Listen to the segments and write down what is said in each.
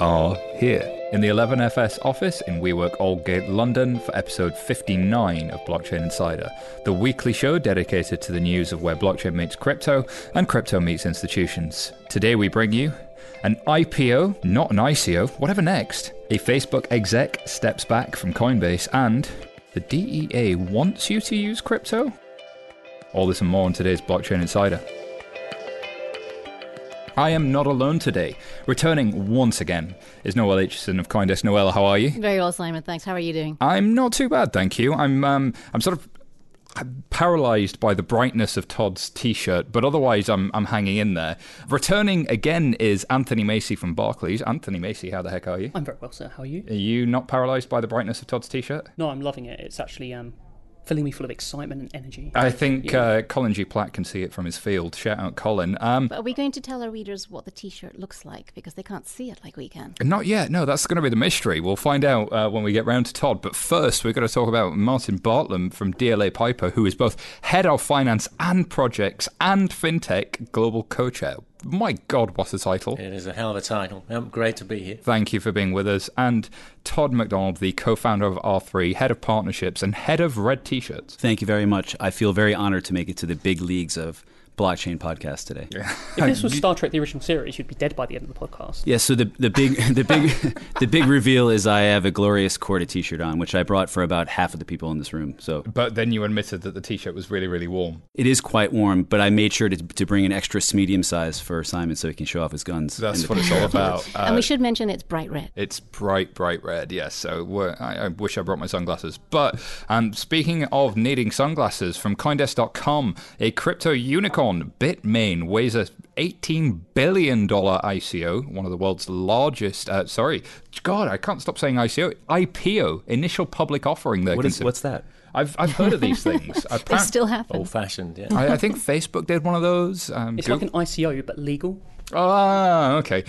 are here in the 11FS office in WeWork Aldgate, London, for episode 59 of Blockchain Insider, the weekly show dedicated to the news of where blockchain meets crypto and crypto meets institutions. Today we bring you an IPO, not an ICO, whatever next. A Facebook exec steps back from Coinbase, and the DEA wants you to use crypto? All this and more on today's Blockchain Insider. I am not alone today. Returning once again is Noelle Acheson of Coindesk. Noelle, how are you? Very well, Simon. Thanks. How are you doing? I'm not too bad, thank you. I'm um, I'm sort of paralyzed by the brightness of Todd's t-shirt, but otherwise I'm I'm hanging in there. Returning again is Anthony Macy from Barclays. Anthony Macy, how the heck are you? I'm very well, sir. How are you? Are you not paralyzed by the brightness of Todd's t-shirt? No, I'm loving it. It's actually um, filling me full of excitement and energy. I think yeah. uh, Colin G. Platt can see it from his field. Shout out, Colin. Um, but are we going to tell our readers what the T-shirt looks like because they can't see it like we can? Not yet. No, that's going to be the mystery. We'll find out uh, when we get round to Todd. But first, we're going to talk about Martin Bartlam from DLA Piper, who is both head of finance and projects and fintech global co-chair my God, what a title! It is a hell of a title. Um, great to be here. Thank you for being with us. And Todd McDonald, the co founder of R3, head of partnerships, and head of Red T shirts. Thank you very much. I feel very honored to make it to the big leagues of blockchain podcast today. Yeah. If this was Star Trek: The Original Series, you'd be dead by the end of the podcast. Yeah. So the the big the big the big reveal is I have a glorious Corda T-shirt on, which I brought for about half of the people in this room. So, but then you admitted that the T-shirt was really really warm. It is quite warm, but I made sure to, to bring an extra medium size for Simon so he can show off his guns. That's what it's all about. Uh, and we should mention it's bright red. It's bright bright red. Yes. So I, I, wish I brought my sunglasses. But um, speaking of needing sunglasses, from CoinDesk.com, a crypto unicorn Bitmain weighs a $18 billion ICO, one of the world's largest, uh, sorry, God, I can't stop saying ICO, IPO, initial public offering. There. What is, what's that? I've, I've heard of these things. they still happen. Old fashioned, yeah. I, I, think Facebook did one of those. Um, it's Go- like an ICO, but legal. Ah, okay.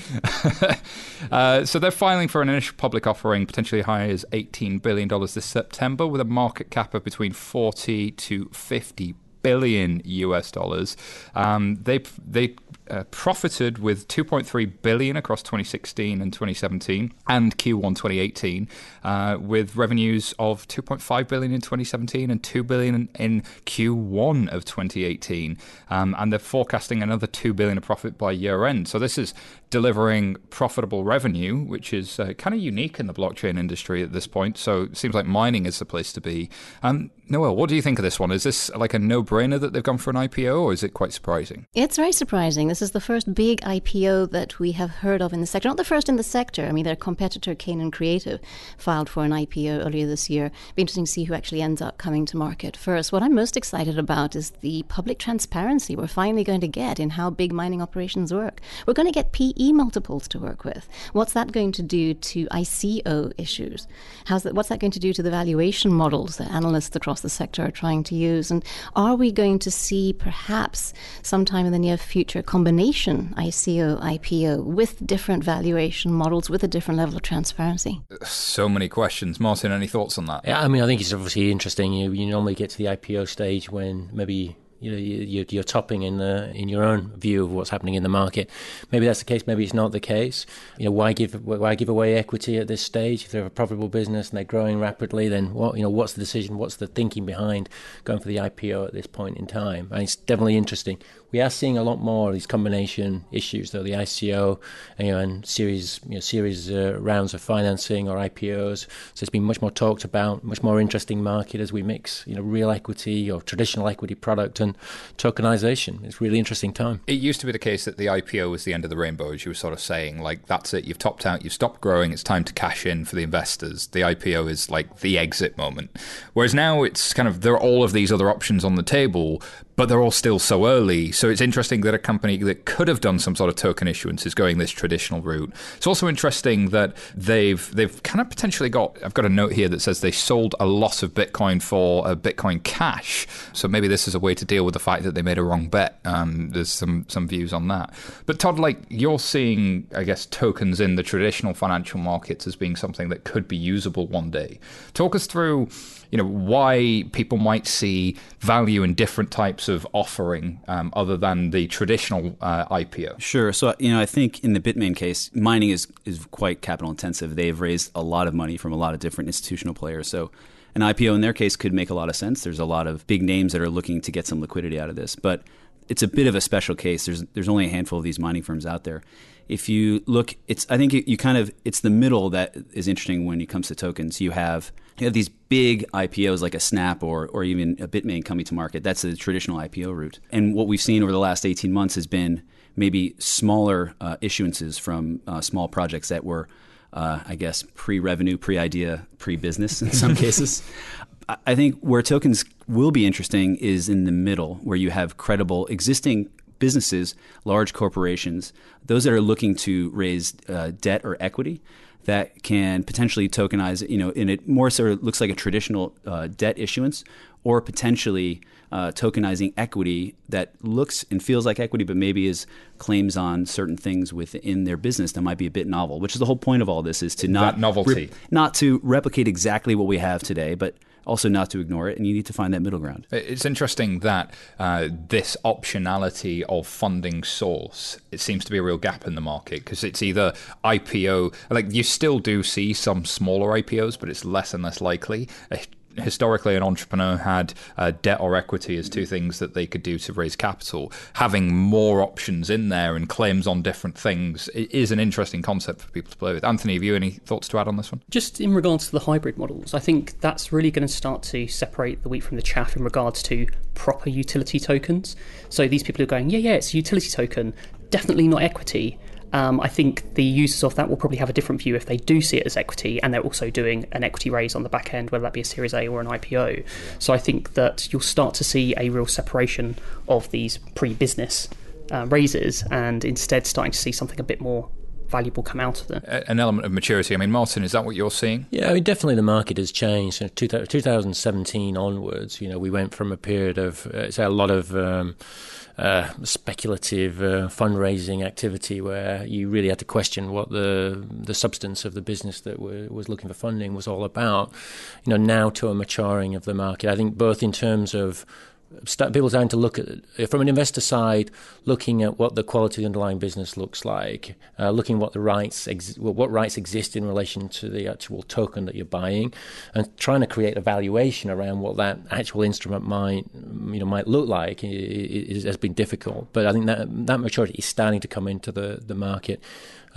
uh, so they're filing for an initial public offering, potentially high as $18 billion this September, with a market cap of between 40 to 50 billion US dollars. Um, they they uh, profited with 2.3 billion across 2016 and 2017 and Q1 2018 uh, with revenues of 2.5 billion in 2017 and 2 billion in Q1 of 2018 um, and they're forecasting another 2 billion of profit by year end. So this is delivering profitable revenue which is uh, kind of unique in the blockchain industry at this point. So it seems like mining is the place to be. Um, Noelle what do you think of this one? Is this like a no-brainer that they've gone for an IPO or is it quite surprising? It's very surprising this is the first big IPO that we have heard of in the sector. Not the first in the sector. I mean, their competitor, Canaan Creative, filed for an IPO earlier this year. Be interesting to see who actually ends up coming to market first. What I'm most excited about is the public transparency we're finally going to get in how big mining operations work. We're going to get PE multiples to work with. What's that going to do to ICO issues? How's that, what's that going to do to the valuation models that analysts across the sector are trying to use? And are we going to see perhaps sometime in the near future combination ICO, IPO with different valuation models with a different level of transparency? So many questions. Martin, any thoughts on that? Yeah, I mean, I think it's obviously interesting. You, you normally get to the IPO stage when maybe you know you're, you're topping in the in your own view of what's happening in the market. Maybe that's the case. Maybe it's not the case. You know, why give why give away equity at this stage if they're a profitable business and they're growing rapidly? Then what you know, what's the decision? What's the thinking behind going for the IPO at this point in time? And it's definitely interesting. We are seeing a lot more of these combination issues, though the ICO you know, and series you know, series uh, rounds of financing or IPOs. So it's been much more talked about, much more interesting market as we mix you know real equity or traditional equity product tokenization. It's really interesting time. It used to be the case that the IPO was the end of the rainbow, as you were sort of saying, like that's it, you've topped out, you've stopped growing, it's time to cash in for the investors. The IPO is like the exit moment. Whereas now it's kind of there are all of these other options on the table, but they're all still so early. So it's interesting that a company that could have done some sort of token issuance is going this traditional route. It's also interesting that they've they've kind of potentially got. I've got a note here that says they sold a lot of Bitcoin for uh, Bitcoin Cash. So maybe this is a way to deal with the fact that they made a wrong bet. Um, there's some some views on that. But Todd, like you're seeing, I guess tokens in the traditional financial markets as being something that could be usable one day. Talk us through you know why people might see value in different types of offering um, other than the traditional uh, IPO? Sure. So, you know, I think in the Bitmain case, mining is, is quite capital intensive. They've raised a lot of money from a lot of different institutional players. So, an IPO in their case could make a lot of sense. There's a lot of big names that are looking to get some liquidity out of this. But it's a bit of a special case. There's there's only a handful of these mining firms out there. If you look, it's I think you, you kind of it's the middle that is interesting when it comes to tokens. You have you have these big IPOs like a Snap or or even a Bitmain coming to market. That's the traditional IPO route. And what we've seen over the last 18 months has been maybe smaller uh, issuances from uh, small projects that were, uh, I guess, pre-revenue, pre-idea, pre-business in some cases. I think where tokens will be interesting is in the middle, where you have credible existing businesses, large corporations, those that are looking to raise uh, debt or equity that can potentially tokenize, you know, in it more sort of looks like a traditional uh, debt issuance or potentially uh, tokenizing equity that looks and feels like equity, but maybe is claims on certain things within their business that might be a bit novel. Which is the whole point of all this is to not that novelty, not to replicate exactly what we have today, but also not to ignore it, and you need to find that middle ground. It's interesting that uh, this optionality of funding source it seems to be a real gap in the market because it's either IPO, like you still do see some smaller IPOs, but it's less and less likely historically an entrepreneur had uh, debt or equity as two things that they could do to raise capital. Having more options in there and claims on different things is an interesting concept for people to play with. Anthony, have you any thoughts to add on this one? Just in regards to the hybrid models, I think that's really going to start to separate the wheat from the chaff in regards to proper utility tokens. So these people are going, yeah, yeah, it's a utility token, definitely not equity. Um, I think the users of that will probably have a different view if they do see it as equity and they're also doing an equity raise on the back end, whether that be a Series A or an IPO. So I think that you'll start to see a real separation of these pre business uh, raises and instead starting to see something a bit more valuable come out of them. An element of maturity. I mean, Martin, is that what you're seeing? Yeah, I mean, definitely the market has changed. 2017 onwards, you know, we went from a period of, uh, say, a lot of. Um, uh, speculative uh, fundraising activity where you really had to question what the the substance of the business that were, was looking for funding was all about. You know, now to a maturing of the market. I think both in terms of people starting to look at from an investor side, looking at what the quality of the underlying business looks like, uh, looking what the rights ex- what rights exist in relation to the actual token that you're buying, and trying to create a valuation around what that actual instrument might you know might look like is, has been difficult. But I think that that maturity is starting to come into the the market.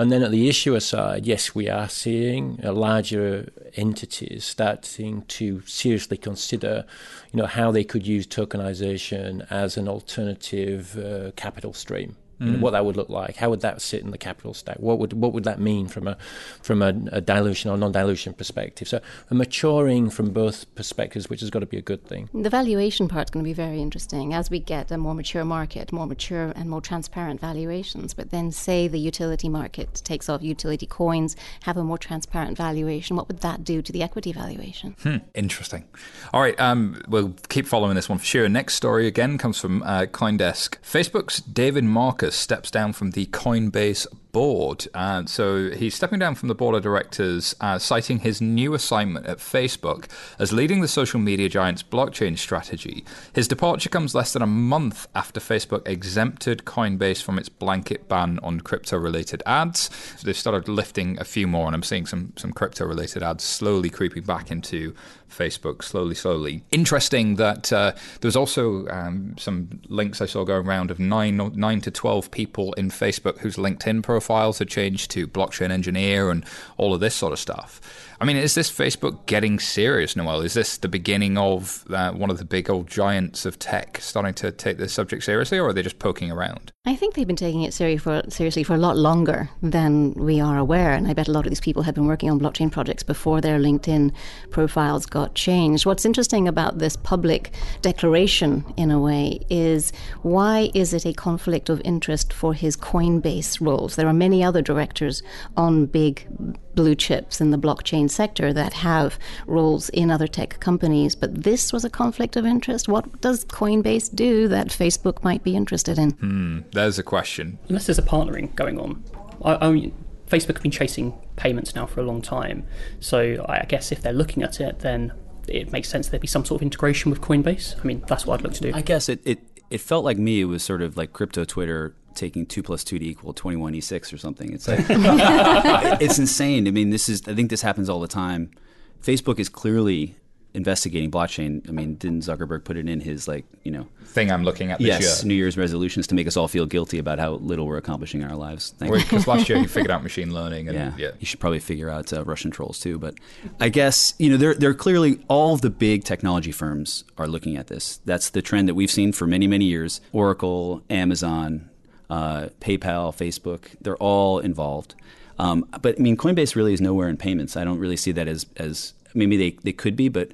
And then at the issuer side, yes, we are seeing larger entities starting to seriously consider, you know, how they could use tokenization as an alternative uh, capital stream mm. you know, what that would look like. How would that sit in the capital stack? What would what would that mean from a from a, a dilution or non-dilution perspective? So a maturing from both perspectives, which has got to be a good thing. The valuation part is going to be very interesting as we get a more mature market, more mature and more transparent valuations. But then, say the utility market takes off, utility coins have a more transparent valuation. What would that do to the equity valuation? Hmm, interesting. All right, um, we'll keep following this one for sure. Next story again comes from uh, CoinDesk. Facebook's David Marcus steps down from the Coinbase board. So he's stepping down from the board of directors, uh, citing his new assignment at Facebook as leading the social media giant's blockchain strategy. His departure comes less than a month after Facebook exempted Coinbase from its blanket ban on crypto related ads. So they've started lifting a few more, and I'm seeing some, some crypto related ads slowly creeping back into Facebook, slowly, slowly. Interesting that uh, there's also um, some links I saw going around of nine, nine to 12 people in Facebook whose LinkedIn profile profiles had changed to blockchain engineer and all of this sort of stuff. I mean, is this Facebook getting serious, Noelle? Is this the beginning of uh, one of the big old giants of tech starting to take this subject seriously, or are they just poking around? I think they've been taking it for, seriously for a lot longer than we are aware. And I bet a lot of these people have been working on blockchain projects before their LinkedIn profiles got changed. What's interesting about this public declaration, in a way, is why is it a conflict of interest for his Coinbase roles? There are many other directors on big blue chips in the blockchain sector that have roles in other tech companies, but this was a conflict of interest. What does Coinbase do that Facebook might be interested in? Hmm, there's a question. Unless there's a partnering going on. I, I mean, Facebook have been chasing payments now for a long time, so I guess if they're looking at it, then it makes sense there'd be some sort of integration with Coinbase. I mean, that's what I'd look to do. I guess it, it it felt like me. It was sort of like crypto Twitter taking two plus two to equal twenty one e six or something. It's like it's insane. I mean, this is. I think this happens all the time. Facebook is clearly investigating blockchain. I mean, didn't Zuckerberg put it in his like you know thing I'm looking at this yes year? New Year's resolutions to make us all feel guilty about how little we're accomplishing in our lives. Because last year he figured out machine learning, and Yeah. yeah, you should probably figure out uh, Russian trolls too. But I guess you know they're they're clearly all of the big technology firms are looking at this. That's the trend that we've seen for many many years. Oracle, Amazon, uh, PayPal, Facebook, they're all involved. Um, but I mean, Coinbase really is nowhere in payments. I don't really see that as as maybe they, they could be, but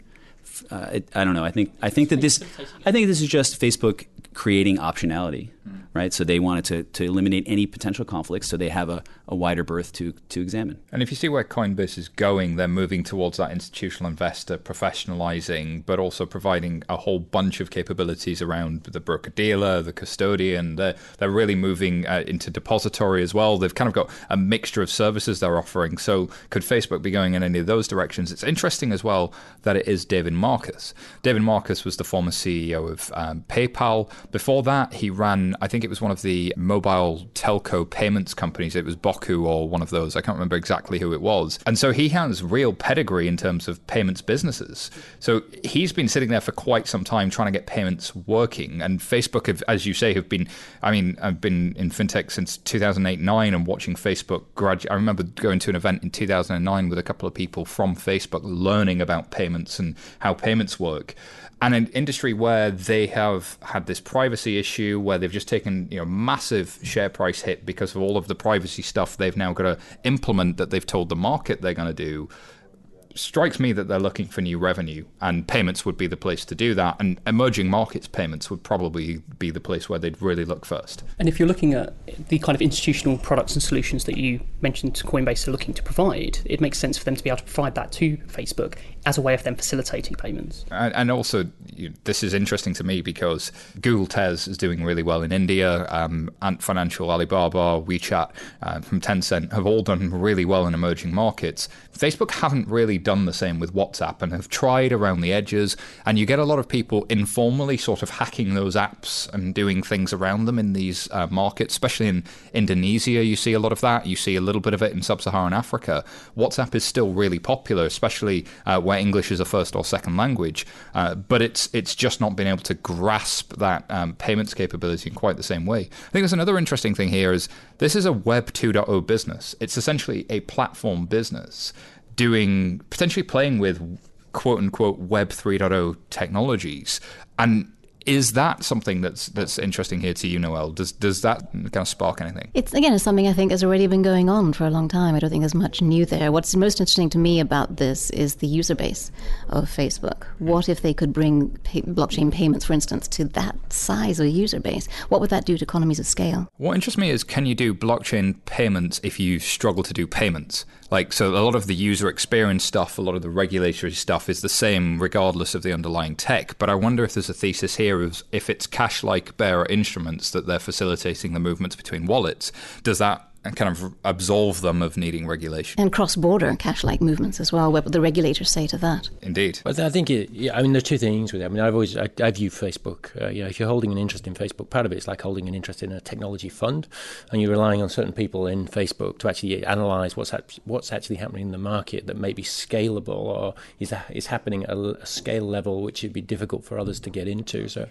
uh, it, I don't know. I think I think that this I think this is just Facebook creating optionality, right? So they wanted to, to eliminate any potential conflicts, so they have a, a wider berth to to examine. And if you see where Coinbase is going, they're moving towards that institutional investor professionalizing, but also providing a whole bunch of capabilities around the broker dealer, the custodian. They're, they're really moving uh, into depository as well. They've kind of got a mixture of services they're offering. So could Facebook be going in any of those directions? It's interesting as well that it is David Marcus. David Marcus was the former CEO of um, PayPal. Before that, he ran, I think it was one of the mobile telco payments companies. It was Boku or one of those. I can't remember exactly who it was. And so he has real pedigree in terms of payments businesses. So he's been sitting there for quite some time trying to get payments working. And Facebook, have, as you say, have been, I mean, I've been in fintech since 2008 9 and watching Facebook graduate. I remember going to an event in 2009 with a couple of people from Facebook learning about payments and how payments work and an industry where they have had this privacy issue where they've just taken you know massive share price hit because of all of the privacy stuff they've now got to implement that they've told the market they're going to do strikes me that they're looking for new revenue and payments would be the place to do that and emerging markets payments would probably be the place where they'd really look first And if you're looking at the kind of institutional products and solutions that you mentioned Coinbase are looking to provide, it makes sense for them to be able to provide that to Facebook as a way of them facilitating payments. And, and also, you, this is interesting to me because Google Tez is doing really well in India. Um, Ant Financial, Alibaba, WeChat uh, from Tencent have all done really well in emerging markets. Facebook haven't really done the same with WhatsApp and have tried around the edges. And you get a lot of people informally sort of hacking those apps and doing things around them in these uh, markets, especially in Indonesia. You see a lot of that. You see a little bit of it in sub Saharan Africa. WhatsApp is still really popular, especially uh, where English is a first or second language. Uh, but it's it's just not been able to grasp that um, payments capability in quite the same way. I think there's another interesting thing here is this is a Web 2.0 business. It's essentially a platform business doing potentially playing with quote unquote Web 3.0 technologies. And is that something that's that's interesting here to you, Noelle? Does does that kind of spark anything? It's again it's something I think has already been going on for a long time. I don't think there's much new there. What's most interesting to me about this is the user base of Facebook. What if they could bring pay- blockchain payments, for instance, to that size of a user base? What would that do to economies of scale? What interests me is can you do blockchain payments if you struggle to do payments? Like, so a lot of the user experience stuff, a lot of the regulatory stuff is the same regardless of the underlying tech. But I wonder if there's a thesis here of if it's cash like bearer instruments that they're facilitating the movements between wallets, does that kind of absolve them of needing regulation? And cross border cash like movements as well. What would the regulators say to that? Indeed. But I think it, yeah, I mean, there are two things with it. I mean, I've always, I, I view Facebook, uh, you know, if you're holding an interest in Facebook, part of it is like holding an interest in a technology fund, and you're relying on certain people in Facebook to actually analyze what's hap- what's actually happening in the market that may be scalable or is is happening at a, a scale level which would be difficult for others to get into. So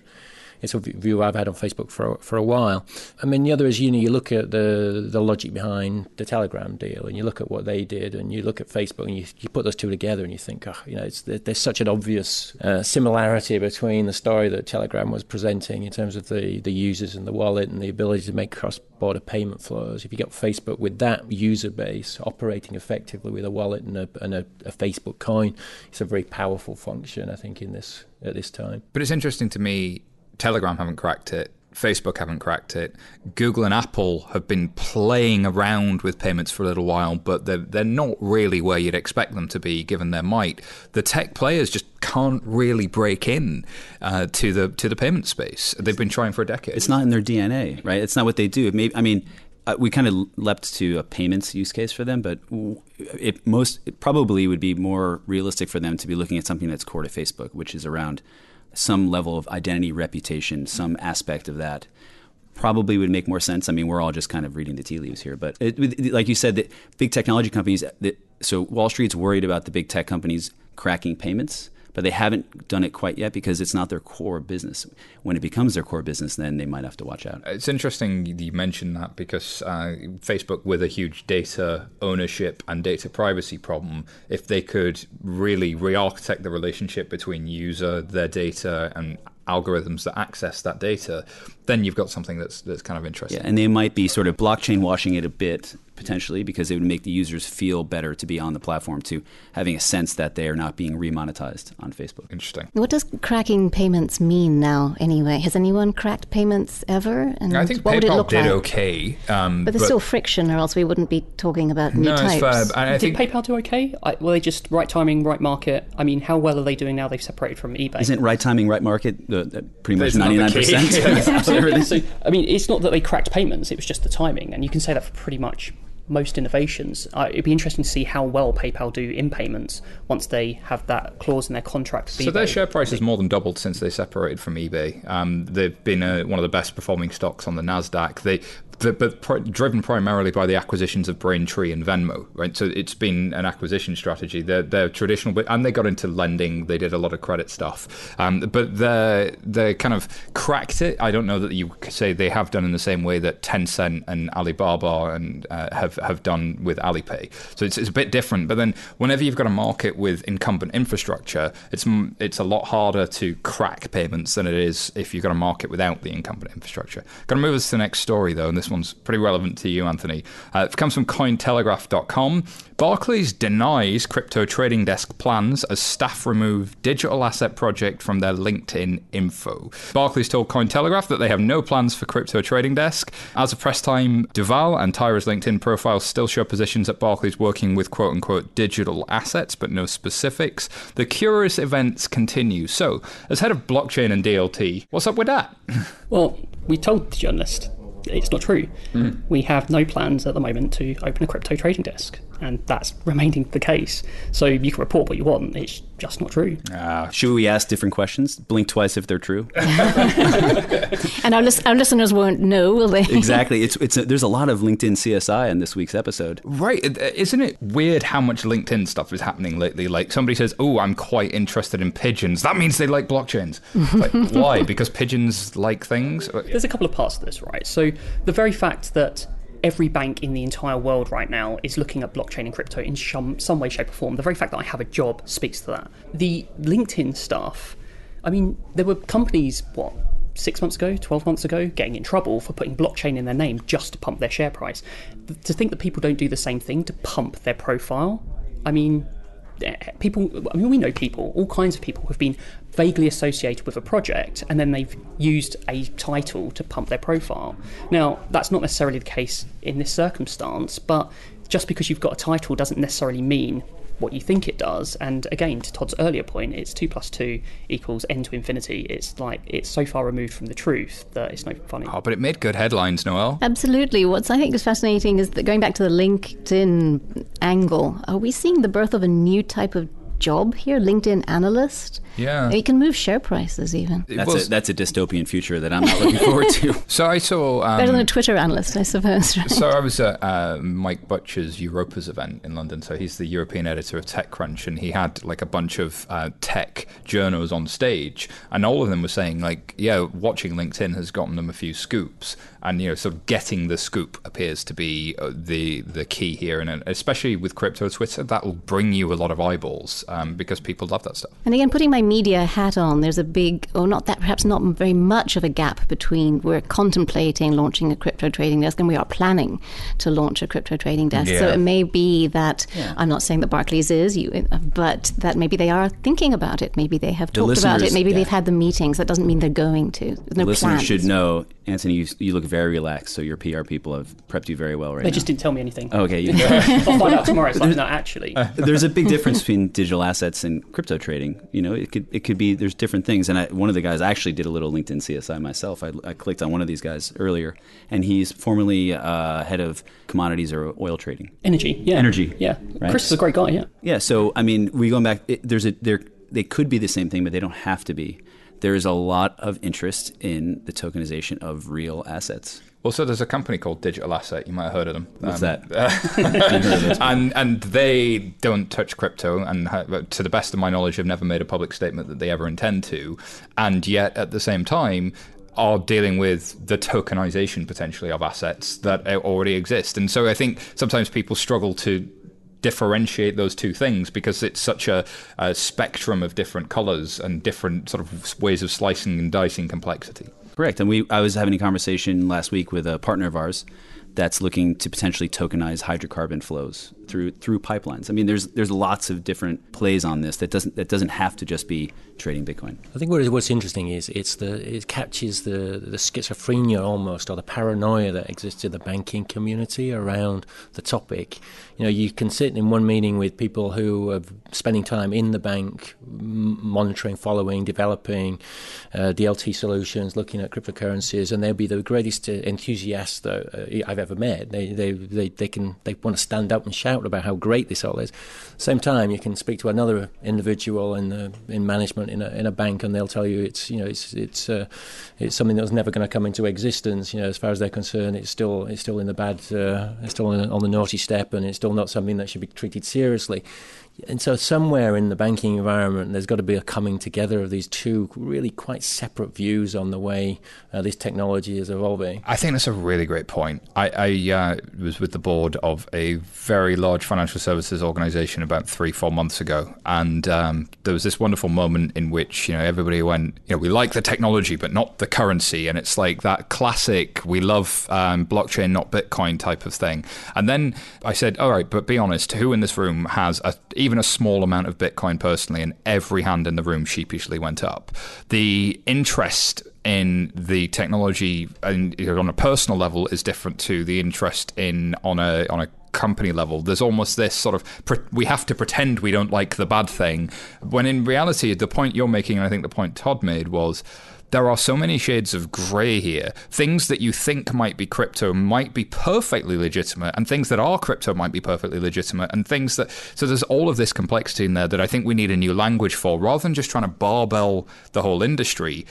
it's a view I've had on Facebook for for a while. I mean, the other is you know you look at the the logic behind the Telegram deal, and you look at what they did, and you look at Facebook, and you, you put those two together, and you think, oh, you know, there's such an obvious uh, similarity between the story that Telegram was presenting in terms of the the users and the wallet and the ability to make cross border payment flows. If you got Facebook with that user base operating effectively with a wallet and a and a, a Facebook coin, it's a very powerful function, I think, in this at this time. But it's interesting to me Telegram haven't cracked it. Facebook haven't cracked it. Google and Apple have been playing around with payments for a little while, but they're, they're not really where you'd expect them to be given their might. The tech players just can't really break in uh, to the to the payment space. They've been trying for a decade. It's not in their DNA, right? It's not what they do. Maybe I mean, uh, we kind of leapt to a payments use case for them, but it most it probably would be more realistic for them to be looking at something that's core to Facebook, which is around some level of identity, reputation, some aspect of that probably would make more sense. I mean, we're all just kind of reading the tea leaves here, but it, like you said, that big technology companies. That, so Wall Street's worried about the big tech companies cracking payments but they haven't done it quite yet because it's not their core business. When it becomes their core business, then they might have to watch out. It's interesting you mentioned that because uh, Facebook, with a huge data ownership and data privacy problem, if they could really re architect the relationship between user, their data, and algorithms that access that data, then you've got something that's that's kind of interesting. Yeah, and they might be sort of blockchain washing it a bit potentially because it would make the users feel better to be on the platform to having a sense that they are not being remonetized on Facebook. Interesting. What does cracking payments mean now anyway? Has anyone cracked payments ever? And I think what PayPal did like? okay. Um, but there's but still friction or else we wouldn't be talking about new no, types. It's fair. I did think PayPal do okay? I, well, they just right timing, right market. I mean, how well are they doing now they've separated from eBay? Isn't right timing, right market the, the pretty much 99%? Absolutely. so, I mean, it's not that they cracked payments, it was just the timing. And you can say that for pretty much most innovations. Uh, it'd be interesting to see how well PayPal do in payments once they have that clause in their contract. So their share price has more than doubled since they separated from eBay. Um, they've been uh, one of the best performing stocks on the Nasdaq. They but pr- driven primarily by the acquisitions of Braintree and Venmo, right? So it's been an acquisition strategy. They're, they're traditional, but and they got into lending. They did a lot of credit stuff, um, but they they kind of cracked it. I don't know that you could say they have done in the same way that Tencent and Alibaba and uh, have have done with Alipay. So it's, it's a bit different. But then whenever you've got a market with incumbent infrastructure, it's it's a lot harder to crack payments than it is if you've got a market without the incumbent infrastructure. Going to move us to the next story though, and this one's pretty relevant to you, Anthony. Uh, it comes from Cointelegraph.com. Barclays denies crypto trading desk plans as staff remove digital asset project from their LinkedIn info. Barclays told Cointelegraph that they have no plans for crypto trading desk. As of press time, Duval and Tyra's LinkedIn profiles still show positions at Barclays working with quote unquote digital assets, but no specifics. The curious events continue. So, as head of blockchain and DLT, what's up with that? Well, we told the journalist it's not true. Mm. We have no plans at the moment to open a crypto trading desk, and that's remaining the case. So you can report what you want; it's just not true. Uh, should we ask different questions? Blink twice if they're true. and our, lis- our, listeners won't know, will they? exactly. It's it's a, there's a lot of LinkedIn CSI in this week's episode. Right? Isn't it weird how much LinkedIn stuff is happening lately? Like somebody says, "Oh, I'm quite interested in pigeons." That means they like blockchains. like, why? Because pigeons like things. There's a couple of parts to this, right? So the very fact that every bank in the entire world right now is looking at blockchain and crypto in some, some way, shape, or form. The very fact that I have a job speaks to that. The LinkedIn stuff, I mean, there were companies, what, six months ago, 12 months ago, getting in trouble for putting blockchain in their name just to pump their share price. To think that people don't do the same thing to pump their profile, I mean, Uh, people, I mean, we know people, all kinds of people have been vaguely associated with a project and then they've used a title to pump their profile. Now, that's not necessarily the case in this circumstance, but just because you've got a title doesn't necessarily mean what you think it does. And again, to Todd's earlier point, it's two plus two equals n to infinity. It's like it's so far removed from the truth that it's no funny. Oh, but it made good headlines, Noelle. Absolutely. What's I think is fascinating is that going back to the LinkedIn angle, are we seeing the birth of a new type of job here, LinkedIn analyst. Yeah, it can move share prices even. That's well, a, that's a dystopian future that I'm not looking forward to. So I saw um, better than a Twitter analyst, I suppose. Right? So I was at uh, Mike Butcher's Europas event in London. So he's the European editor of TechCrunch, and he had like a bunch of uh, tech journals on stage, and all of them were saying like, yeah, watching LinkedIn has gotten them a few scoops, and you know, sort of getting the scoop appears to be uh, the the key here, and especially with crypto Twitter, that will bring you a lot of eyeballs um, because people love that stuff. And again, putting my media hat on, there's a big, or not that, perhaps not very much of a gap between we're contemplating launching a crypto trading desk and we are planning to launch a crypto trading desk. Yeah. So it may be that yeah. I'm not saying that Barclays is, you, but that maybe they are thinking about it. Maybe they have the talked about it. Maybe yeah. they've had the meetings. That doesn't mean they're going to. There's no listeners plans. should know, Anthony. You, you, look very relaxed. So your PR people have prepped you very well right they now. just didn't tell me anything. Oh, okay, I'll find out tomorrow. It's like, no, actually. There's a big difference between digital assets and crypto trading. You know, it could it could be there's different things. And I, one of the guys I actually did a little LinkedIn CSI myself. I, I clicked on one of these guys earlier, and he's formerly uh, head of commodities or oil trading. Energy, yeah, energy, yeah. Right? Chris is a great guy, yeah. Yeah. So I mean, we going back. It, there's a there they could be the same thing, but they don't have to be. There is a lot of interest in the tokenization of real assets. Well, so there's a company called Digital Asset. You might have heard of them. What's Um, that? and and they don't touch crypto, and to the best of my knowledge, have never made a public statement that they ever intend to. And yet, at the same time, are dealing with the tokenization potentially of assets that uh, already exist. And so I think sometimes people struggle to differentiate those two things because it's such a, a spectrum of different colors and different sort of ways of slicing and dicing complexity. Correct. And we I was having a conversation last week with a partner of ours that's looking to potentially tokenize hydrocarbon flows through through pipelines. I mean, there's there's lots of different plays on this that doesn't that doesn't have to just be trading Bitcoin. I think what, what's interesting is it's the it catches the the schizophrenia almost or the paranoia that exists in the banking community around the topic. You know, you can sit in one meeting with people who are spending time in the bank, monitoring, following, developing uh, DLT solutions, looking at cryptocurrencies, and they'll be the greatest uh, enthusiasts that uh, I've ever met. They, they they they can they want to stand up and shout about how great this all is. Same time, you can speak to another individual in the, in management in a in a bank, and they'll tell you it's you know it's it's uh, it's something that's never going to come into existence. You know, as far as they're concerned, it's still it's still in the bad, uh, it's still on, on the naughty step, and it's still not something that should be treated seriously. And so, somewhere in the banking environment, there's got to be a coming together of these two really quite separate views on the way uh, this technology is evolving. I think that's a really great point. I, I uh, was with the board of a very large financial services organization about three, four months ago, and um, there was this wonderful moment in which you know everybody went, you know, we like the technology but not the currency, and it's like that classic we love um, blockchain, not Bitcoin type of thing. And then I said, all right, but be honest, who in this room has a even a small amount of Bitcoin personally, and every hand in the room sheepishly went up. The interest in the technology and on a personal level is different to the interest in on a on a company level. There's almost this sort of pre- we have to pretend we don't like the bad thing, when in reality, the point you're making, and I think the point Todd made was there are so many shades of grey here. Things that you think might be crypto might be perfectly legitimate, and things that are crypto might be perfectly legitimate, and things that. So there's all of this complexity in there that I think we need a new language for, rather than just trying to barbell the whole industry.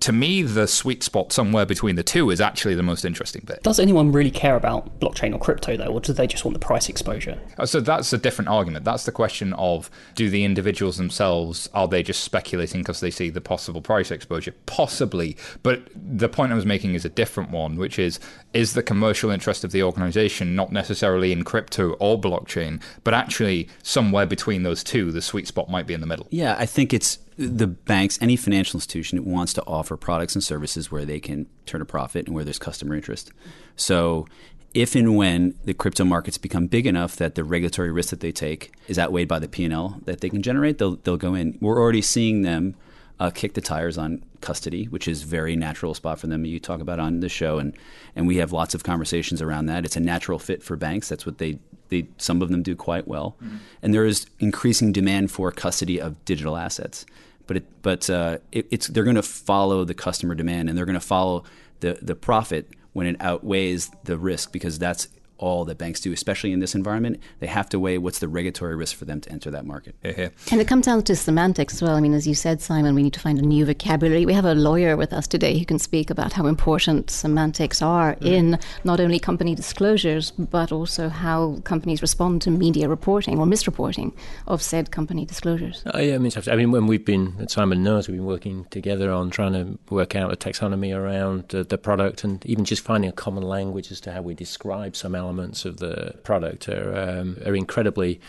To me, the sweet spot somewhere between the two is actually the most interesting bit. Does anyone really care about blockchain or crypto though, or do they just want the price exposure? Uh, So that's a different argument. That's the question of do the individuals themselves are they just speculating because they see the possible price exposure? Possibly, but the point I was making is a different one, which is is the commercial interest of the organization not necessarily in crypto or blockchain, but actually somewhere between those two. The sweet spot might be in the middle. Yeah, I think it's the banks, any financial institution wants to offer products and services where they can turn a profit and where there's customer interest. So if and when the crypto markets become big enough that the regulatory risk that they take is outweighed by the P&L that they can generate, they'll, they'll go in. We're already seeing them uh, kick the tires on custody, which is very natural spot for them. You talk about on the show, and and we have lots of conversations around that. It's a natural fit for banks. That's what they they some of them do quite well, and there is increasing demand for custody of digital assets. But it, but uh, it, it's they're going to follow the customer demand, and they're going to follow the the profit when it outweighs the risk because that's all that banks do, especially in this environment. They have to weigh what's the regulatory risk for them to enter that market. Here, here. And it comes down to semantics as well. I mean, as you said, Simon, we need to find a new vocabulary. We have a lawyer with us today who can speak about how important semantics are in not only company disclosures, but also how companies respond to media reporting or misreporting of said company disclosures. Oh, yeah, I mean, I mean, when we've been, Simon knows, we've been working together on trying to work out a taxonomy around uh, the product and even just finding a common language as to how we describe some elements of the product are, um, are incredibly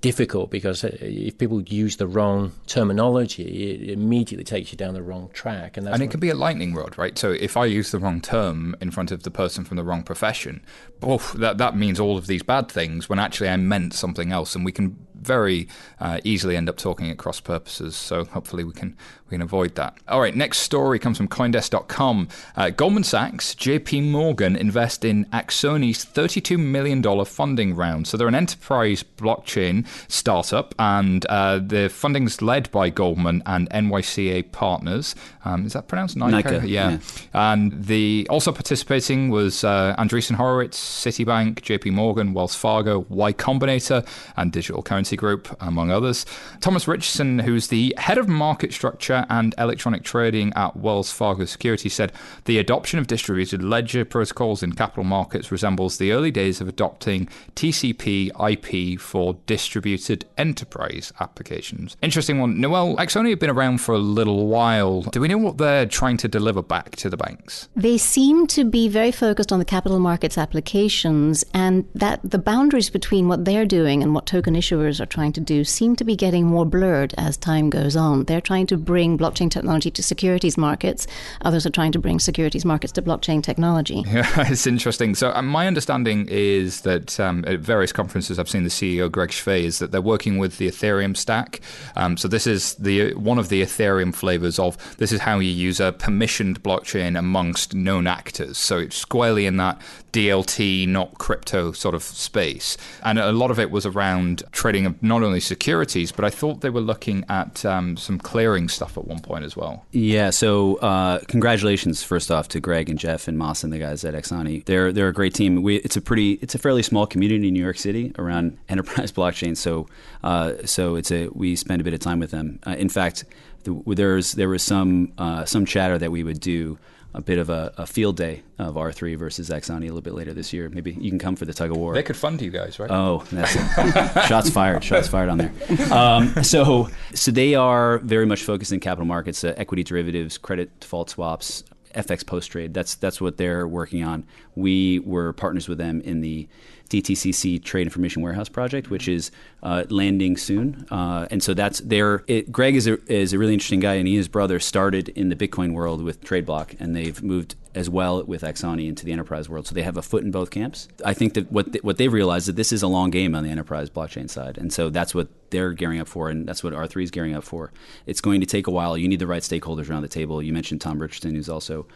difficult because if people use the wrong terminology, it immediately takes you down the wrong track. And, that's And it can be a lightning rod, right? So if I use the wrong term in front of the person from the wrong profession, oof, that that means all of these bad things when actually I meant something else, and we can very uh, easily end up talking at cross purposes. So hopefully we can we can avoid that. All right, next story comes from CoinDesk.com. Uh, Goldman Sachs, J.P. Morgan invest in Axoni's $32 million funding round. So they're an enterprise blockchain startup, and uh, the funding's led by Goldman and NYCA Partners. Um, is that pronounced Nika? Nika, yeah. yeah. And the also participating was uh, Andreessen Horowitz, Citibank, J.P. Morgan, Wells Fargo, Y Combinator, and Digital Currency Cryptocurrency Group, among others. Thomas Richardson, who's the head of market structure and electronic trading at Wells Fargo Security, said the adoption of distributed ledger protocols in capital markets resembles the early days of adopting TCP IP for distributed enterprise applications. Interesting one. Noelle, Axoni have been around for a little while. Do we know what they're trying to deliver back to the banks? They seem to be very focused on the capital markets applications, and that the boundaries between what they're doing and what token issuers are trying to do seem to be getting more blurred as time goes on. They're trying to bring blockchain technology to securities markets. Others are trying to bring securities markets to blockchain technology. Yeah, it's interesting. So um, my understanding is that um, at various conferences I've seen the CEO Greg Schvey is that they're working with the Ethereum stack. Um, so this is the one of the Ethereum flavors of this is how you use a permissioned blockchain amongst known actors. So it's squarely in that DLT, not crypto sort of space. And a lot of it was around trading of not only securities, but I thought they were looking at um, some clearing stuff at one point as well. Yeah. So uh, congratulations, first off, to Greg and Jeff and Moss and the guys at Axoni. They're they're a great team. We, it's a pretty it's a fairly small community in New York City around enterprise blockchain. So uh, so it's a we spend a bit of time with them. Uh, in fact, the, there's there was some uh, some chatter that we would do a bit of a, a, field day of R3 versus Axoni a little bit later this year. Maybe you can come for the tug of war. They could fund you guys, right? Oh, shots fired! Shots fired on there. Um, so, so they are very much focused in capital markets, uh, equity derivatives, credit default swaps, FX post trade. That's that's what they're working on. We were partners with them in the DTCC Trade Information Warehouse project, which is uh, landing soon. Uh, and so that's there. Greg is a, is a really interesting guy, and he and his brother started in the Bitcoin world with TradeBlock, and they've moved as well with Axoni into the enterprise world. So they have a foot in both camps. I think that what they, what they've realized is that this is a long game on the enterprise blockchain side, and so that's what they're gearing up for, and that's what R3 is gearing up for. It's going to take a while. You need the right stakeholders around the table. You mentioned Tom Richardson, who's also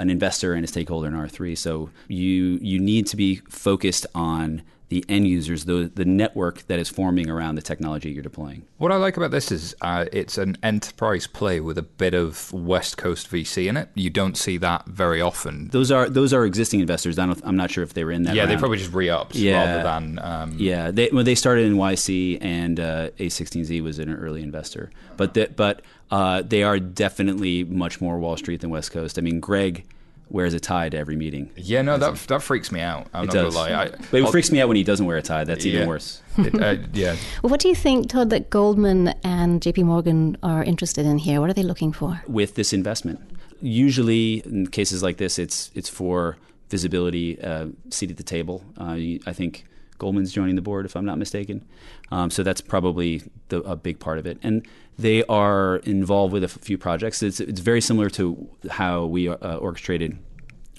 an investor and a stakeholder in R3. So you you need to be focused on the end users, the the network that is forming around the technology you're deploying. What I like about this is uh, it's an enterprise play with a bit of West Coast VC in it. You don't see that very often. Those are those are existing investors. I am not sure if they were in that. Yeah, round. they probably just re-upped yeah. rather than. Um, yeah, they well, they started in YC and uh, A16Z was an early investor, but the, but uh, they are definitely much more Wall Street than West Coast. I mean, Greg wears a tie to every meeting. Yeah, no, that that freaks me out. I'm it not does. gonna lie. I, but it I'll, freaks me out when he doesn't wear a tie. That's even worse. it, uh, yeah. Well, what do you think, Todd, that Goldman and JP Morgan are interested in here? What are they looking for? With this investment. Usually in cases like this it's it's for visibility, uh, seat at the table. Uh, I think Goldman's joining the board, if I'm not mistaken. Um, so that's probably the, a big part of it. And they are involved with a few projects. It's, it's very similar to how we uh, orchestrated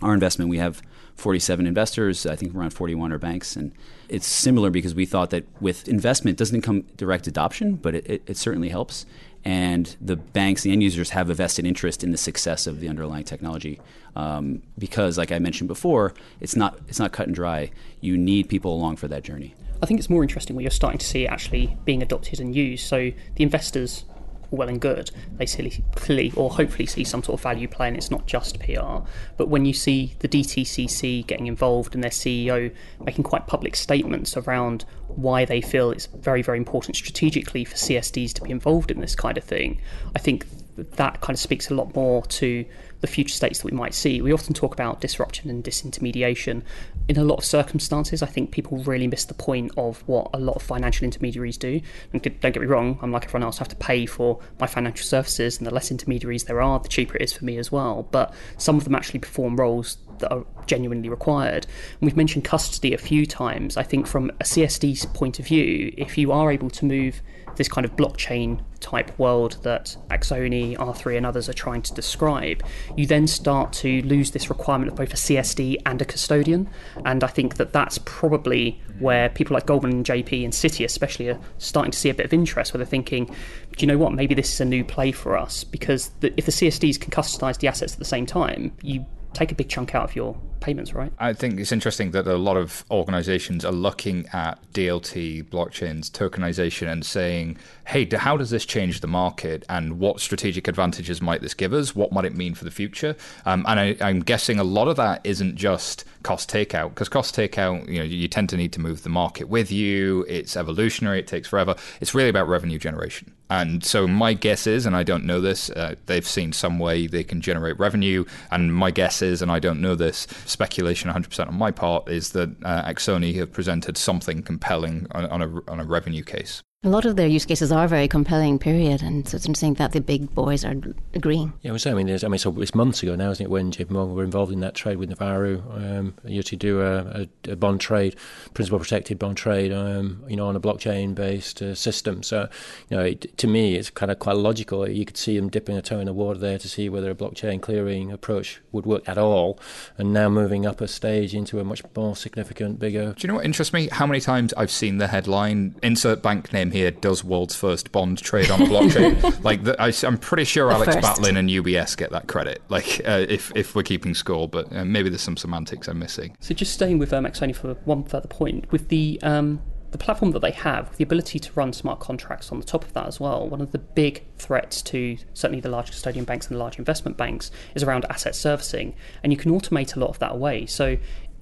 our investment. We have 47 investors. I think around 41 are banks, and it's similar because we thought that with investment doesn't come direct adoption, but it, it, it certainly helps. And the banks, the end users, have a vested interest in the success of the underlying technology um, because, like I mentioned before, it's not it's not cut and dry. You need people along for that journey. I think it's more interesting when you're starting to see actually being adopted and used. So the investors well and good. They clearly or hopefully see some sort of value play, and it's not just PR. But when you see the DTCC getting involved and their CEO making quite public statements around why they feel it's very, very important strategically for CSDs to be involved in this kind of thing, I think that kind of speaks a lot more to the future states that we might see. We often talk about disruption and disintermediation. In a lot of circumstances, I think people really miss the point of what a lot of financial intermediaries do. And don't get me wrong, I'm like everyone else, I have to pay for my financial services, and the less intermediaries there are, the cheaper it is for me as well. But some of them actually perform roles that are genuinely required. And we've mentioned custody a few times. I think from a CSD's point of view, if you are able to move this kind of blockchain type world that Axoni, R3, and others are trying to describe, you then start to lose this requirement of both a CSD and a custodian. And I think that that's probably where people like Goldman and JP and Citi, especially, are starting to see a bit of interest, where they're thinking, do you know what, maybe this is a new play for us? Because the, if the CSDs can custodize the assets at the same time, you take a big chunk out of your payments, right? I think it's interesting that a lot of organizations are looking at DLT, blockchains, tokenization, and saying, hey, how does this change the market and what strategic advantages might this give us? What might it mean for the future? Um, and I, I'm guessing a lot of that isn't just cost takeout because cost takeout you know you tend to need to move the market with you it's evolutionary it takes forever it's really about revenue generation and so my guess is and i don't know this uh, they've seen some way they can generate revenue. And my guess is and i don't know this speculation 100% on my part is that uh, axoni have presented something compelling on, on, a, on a revenue case a lot of their use cases are very compelling, period, and so it's interesting that the big boys are agreeing. Yeah, well, so, I mean, I mean, so it's months ago now, isn't it, when JP Morgan were involved in that trade with Nivaura, um, you to do a, a, a, bond trade, principal protected bond trade, um, you know, on a blockchain-based uh, system. So, you know, it, to me, it's kind of quite logical. You could see them dipping a toe in the water there to see whether a blockchain clearing approach would work at all, and now moving up a stage into a much more significant, bigger. Do you know what interests me? How many times I've seen the headline "Insert bank name." here does world's first bond trade on a blockchain. like the, I, am pretty sure the Alex first. Batlin and UBS get that credit. Like uh, if if we're keeping score, but uh, maybe there's some semantics I'm missing. So just staying with um, only for one further point, with the um, the platform that they have, the ability to run smart contracts on the top of that as well, one of the big threats to certainly the large custodian banks and the large investment banks is around asset servicing. And you can automate a lot of that away. So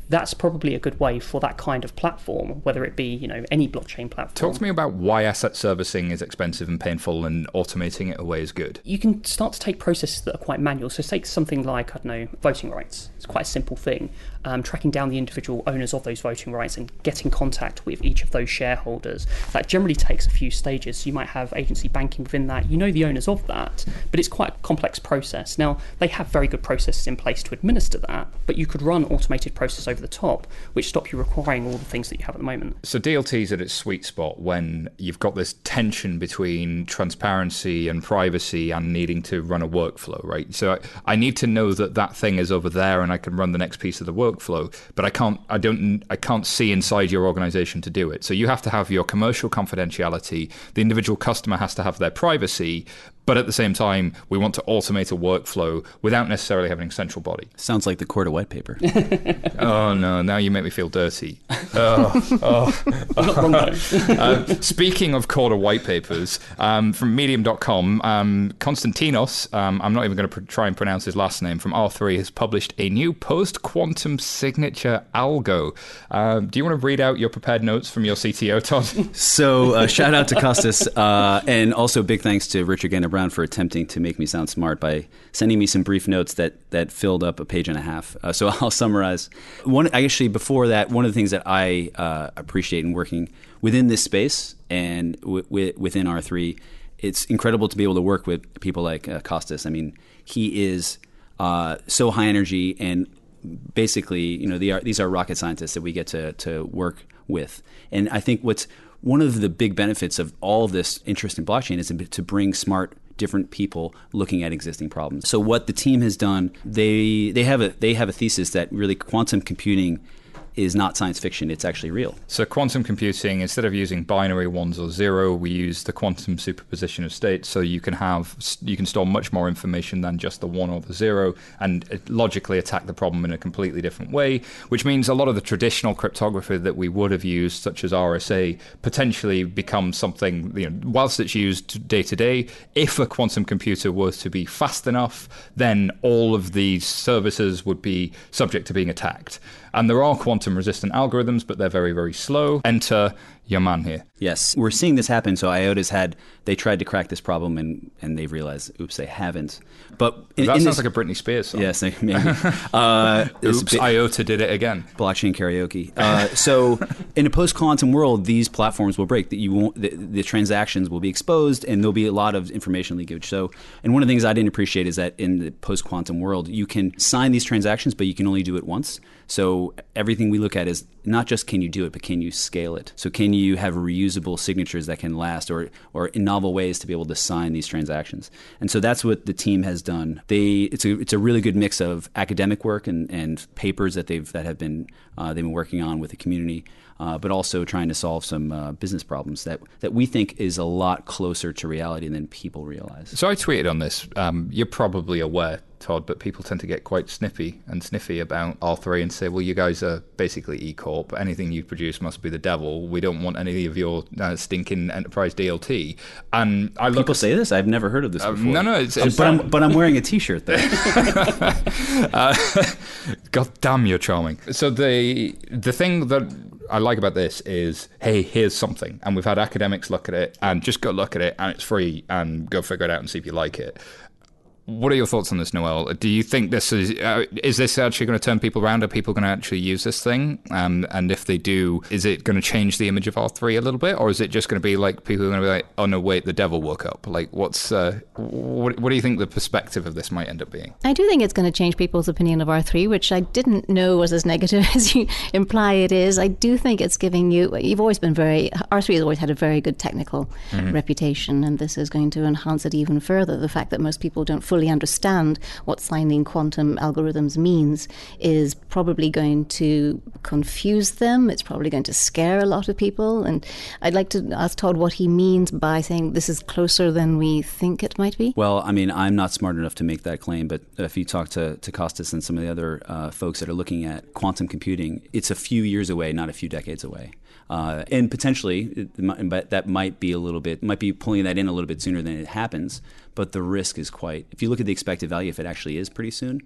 that's probably a good way for that kind of platform, whether it be you know any blockchain platform. Talk to me about why asset servicing is expensive and painful, and automating it away is good. You can start to take processes that are quite manual. So take something like I don't know voting rights. It's quite a simple thing. Um, tracking down the individual owners of those voting rights and getting contact with each of those shareholders. That generally takes a few stages. So you might have agency banking within that. You know the owners of that, but it's quite a complex process. Now they have very good processes in place to administer that, but you could run automated process over the top, which stop you requiring all the things that you have at the moment. So DLT is at its sweet spot when you've got this tension between transparency and privacy and needing to run a workflow, right? So I, I need to know that that thing is over there and I can run the next piece of the workflow, but I can't, I don't, I can't see inside your organization to do it. So you have to have your commercial confidentiality. The individual customer has to have their privacy, but at the same time, we want to automate a workflow without necessarily having a central body. Sounds like the Corda white paper. oh no! Now you make me feel dirty. Oh, oh. uh, speaking of Corda white papers, um, from Medium.com, um, Konstantinos, um, I'm not even going to pr- try and pronounce his last name, from R3 has published a new post-quantum signature algo. Um, do you want to read out your prepared notes from your CTO, Todd? so uh, shout out to Costas, uh, and also big thanks to Richard Gendal Brown for attempting to make me sound smart by sending me some brief notes that that filled up a page and a half. Uh, so I'll summarize. One actually before that, one of the things that I uh, appreciate in working within this space and w- w- within R three, it's incredible to be able to work with people like uh, Costas. I mean, he is uh, so high energy and basically, you know, are, these are rocket scientists that we get to to work with. And I think what's one of the big benefits of all of this interest in blockchain is to bring smart different people looking at existing problems. So what the team has done, they they have a they have a thesis that really quantum computing is not science fiction, it's actually real. So, quantum computing, instead of using binary ones or zero, we use the quantum superposition of states. So, you can have, you can store much more information than just the one or the zero and uh, logically attack the problem in a completely different way, which means a lot of the traditional cryptography that we would have used, such as RSA, potentially becomes something, you know, whilst it's used day to day, if a quantum computer were to be fast enough, then all of these services would be subject to being attacked. And there are quantum resistant algorithms, but they're very, very slow. Enter your man here. Yes, we're seeing this happen. So IOTA's had they tried to crack this problem and and they've realized, oops, they haven't. But in, that in sounds this, like a Britney Spears song. Yes, maybe. uh, oops, IOTA did it again. Blockchain karaoke. Uh, so in a post quantum world, these platforms will break. That you won't. The, the, transactions will be exposed, and there'll be a lot of information leakage. So, and one of the things I didn't appreciate is that in the post quantum world, you can sign these transactions, but you can only do it once. So everything we look at is not just can you do it, but can you scale it? So can you have reusable signatures that can last, or or in novel ways to be able to sign these transactions? And so that's what the team has done. They it's a it's a really good mix of academic work and, and papers that they've that have been uh, they've been working on with the community. Uh, but also trying to solve some uh, business problems that, that we think is a lot closer to reality than people realize. So I tweeted on this. Um, you're probably aware Todd, but people tend to get quite snippy and sniffy about R3 and say, well, you guys are basically E Corp. Anything you produce must be the devil. We don't want any of your uh, stinking enterprise DLT. And I look people say this. I've never heard of this uh, before. No, no, it's, it's but, I'm, but I'm wearing a T-shirt there. uh, God damn, you're charming. So the the thing that I like about this is, hey, here's something, and we've had academics look at it, and just go look at it, and it's free, and go figure it out and see if you like it. What are your thoughts on this, Noelle? Do you think this is uh, is this actually going to turn people around? Are people going to actually use this thing? Um, and if they do, is it going to change the image of R three a little bit, or is it just going to be like people are going to be like, oh no, wait, the devil woke up? Like, what's uh, what, what do you think the perspective of this might end up being? I do think it's going to change people's opinion of R three, which I didn't know was as negative as you imply it is. I do think it's giving you. You've always been very R three has always had a very good technical mm-hmm. reputation, and this is going to enhance it even further. The fact that most people don't fully understand what signing quantum algorithms means is probably going to confuse them. It's probably going to scare a lot of people. And I'd like to ask Todd what he means by saying this is closer than we think it might be. Well, I mean, I'm not smart enough to make that claim, but if you talk to, to Costas and some of the other uh, folks that are looking at quantum computing, it's a few years away, not a few decades away. Uh, and potentially, but that might be a little bit, might be pulling that in a little bit sooner than it happens. But the risk is quite. If you look at the expected value, if it actually is pretty soon,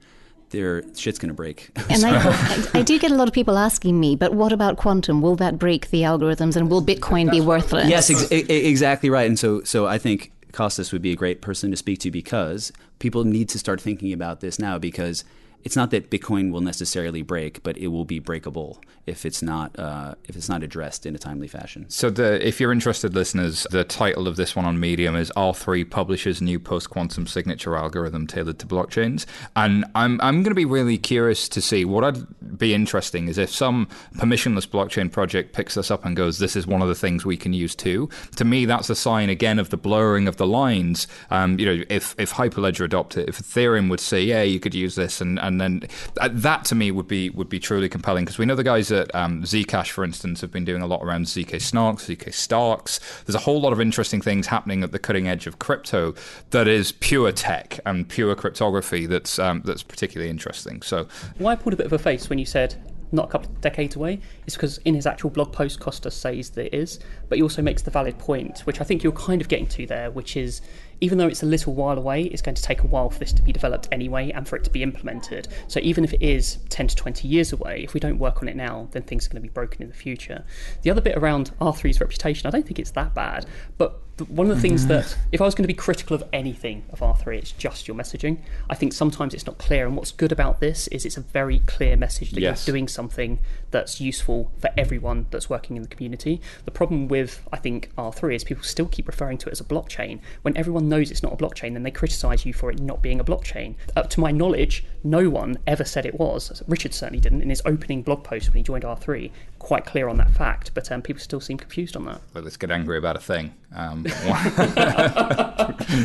there shit's going to break. and I, I, I, do get a lot of people asking me, but what about quantum? Will that break the algorithms, and will Bitcoin be worthless? Yes, ex- exactly right. And so, so I think Costas would be a great person to speak to because people need to start thinking about this now because it's not that Bitcoin will necessarily break, but it will be breakable if it's not uh, if it's not addressed in a timely fashion. So, the, if you're interested, listeners, the title of this one on Medium is R3 publishes new post quantum signature algorithm tailored to blockchains, and I'm I'm going to be really curious to see what I'd be interesting is if some permissionless blockchain project picks this up and goes, this is one of the things we can use too. To me, that's a sign again of the blurring of the lines. Um, you know, if if Hyperledger adopt it, if Ethereum would say, yeah, you could use this, and and and then uh, that to me would be would be truly compelling because we know the guys at um, Zcash, for instance, have been doing a lot around zk snarks, zk starks. There's a whole lot of interesting things happening at the cutting edge of crypto that is pure tech and pure cryptography. That's um, that's particularly interesting. So why I pulled a bit of a face when you said not a couple of decades away is because in his actual blog post, Costa says that it is, but he also makes the valid point, which I think you're kind of getting to there, which is even though it's a little while away, it's going to take a while for this to be developed anyway and for it to be implemented. So even if it is 10 to 20 years away, if we don't work on it now, then things are going to be broken in the future. The other bit around R3's reputation, I don't think it's that bad, but one of the things that, if I was going to be critical of anything of R3, it's just your messaging. I think sometimes it's not clear, and what's good about this is it's a very clear message that yes. you're doing something that's useful for everyone that's working in the community. The problem with, I think, R3 is people still keep referring to it as a blockchain. When everyone knows it's not a blockchain, then they criticize you for it not being a blockchain. Up to my knowledge, no one ever said it was. Richard certainly didn't in his opening blog post when he joined R3 quite clear on that fact, but um, people still seem confused on that. Well, let's get angry about a thing. Um,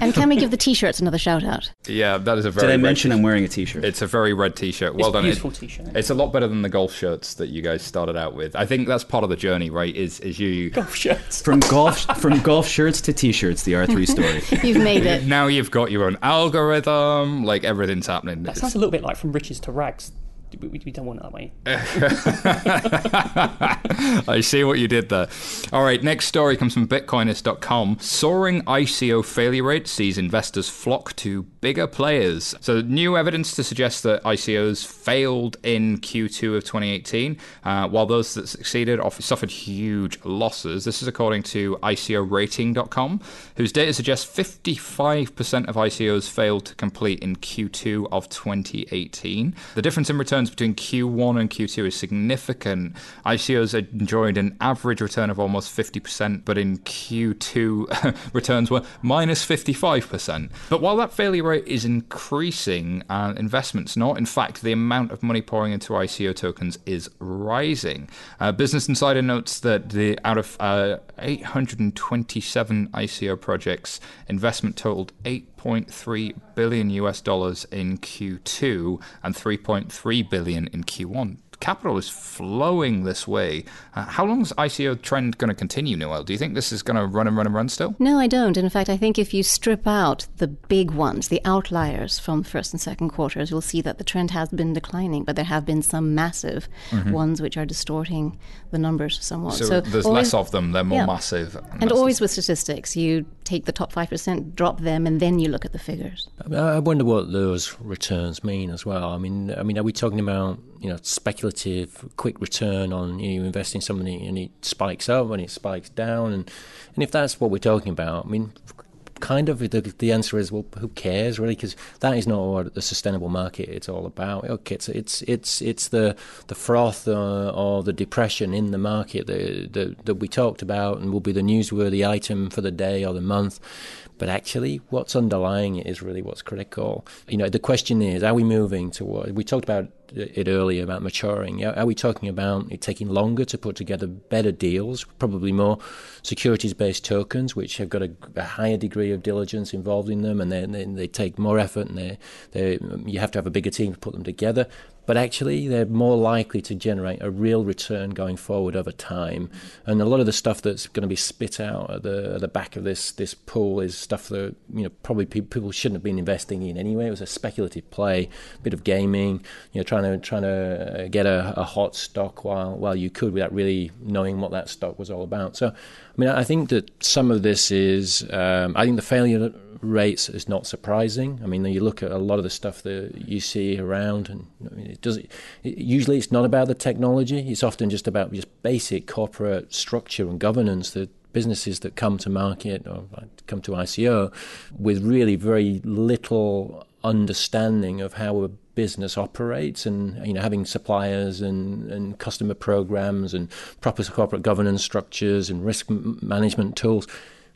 and can we give the t-shirts another shout out? Yeah, that is a very. Did I mention I'm wearing a t-shirt? It's a very red t-shirt. Well it's done. Beautiful t-shirt. It's a lot better than the golf shirts that you guys started out with. I think that's part of the journey, right? Is is you golf shirts from golf from golf shirts to t-shirts. The R3 story. You've made it. Now you've got your own algorithm. Like everything's happening. That sounds a little bit like from riches to rags we, we don't want it that way. I see what you did there. All right, next story comes from Bitcoinist.com. Soaring ICO failure rate sees investors flock to bigger players. So, new evidence to suggest that ICOs failed in Q2 of 2018, uh, while those that succeeded suffered huge losses. This is according to ICOrating.com, whose data suggests 55% of ICOs failed to complete in Q2 of 2018. The difference in return returns between Q1 and Q2 is significant. ICOs enjoyed an average return of almost 50%, but in Q2, returns were minus 55%. But while that failure rate is increasing, uh, investment's not. In fact, the amount of money pouring into ICO tokens is rising. Uh, Business Insider notes that the out of uh, 827 ICO projects, investment totaled 8.3 billion US dollars in Q2 and 3.3 billion in Q1 capital is flowing this way. Uh, how long is ICO trend going to continue, Noelle? Do you think this is going to run and run and run still? No, I don't. In fact, I think if you strip out the big ones, the outliers from first and second quarters, you'll see that the trend has been declining, but there have been some massive mm-hmm. ones which are distorting the numbers somewhat. So, so there's always, less of them, they're more yeah. massive. And, and always with statistics, you take the top 5%, drop them, and then you look at the figures. I wonder what those returns mean as well. I mean, I mean, are we talking about you know speculative quick return on you, invest in something and it spikes up and it spikes down and and if that's what we're talking about I mean kind of the, the answer is well who cares really because that is not what the sustainable market it's all about okay it's it's it's, it's the the froth uh, or the depression in the market that, that that we talked about and will be the newsworthy item for the day or the month but actually, what's underlying it is really what's critical. You know, the question is, are we moving toward? We talked about it earlier about maturing. Are we talking about it taking longer to put together better deals, probably more securities-based tokens, which have got a, a higher degree of diligence involved in them, and they, they, they take more effort, and they, they, you have to have a bigger team to put them together but actually they're more likely to generate a real return going forward over time. And a lot of the stuff that's going to be spit out at the at the back of this this pool is stuff that you know probably people shouldn't have been investing in anyway. It was a speculative play, a bit of gaming, you know, trying to trying to uh, get a, a hot stock while while you could without really knowing what that stock was all about. So, mean, I think that some of this is um, I think the failure rates is not surprising. I mean, you look at a lot of the stuff that you see around, and I mean, it does. It, usually, it's not about the technology. It's often just about just basic corporate structure and governance that businesses that come to market or come to ICO with really very little understanding of how a business operates and you know having suppliers and, and customer programs and proper corporate governance structures and risk management tools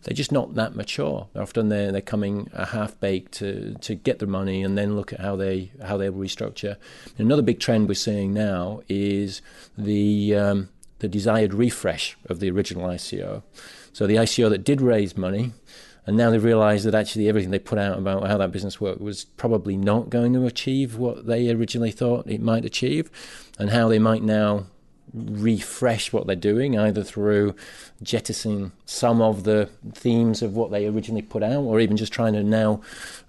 they're just not that mature. Often they're they're coming a half baked to to get the money and then look at how they how they restructure. Another big trend we're seeing now is the um, the desired refresh of the original ICO. So the ICO that did raise money, and now they realize that actually everything they put out about how that business worked was probably not going to achieve what they originally thought it might achieve, and how they might now refresh what they're doing, either through jettisoning some of the themes of what they originally put out, or even just trying to now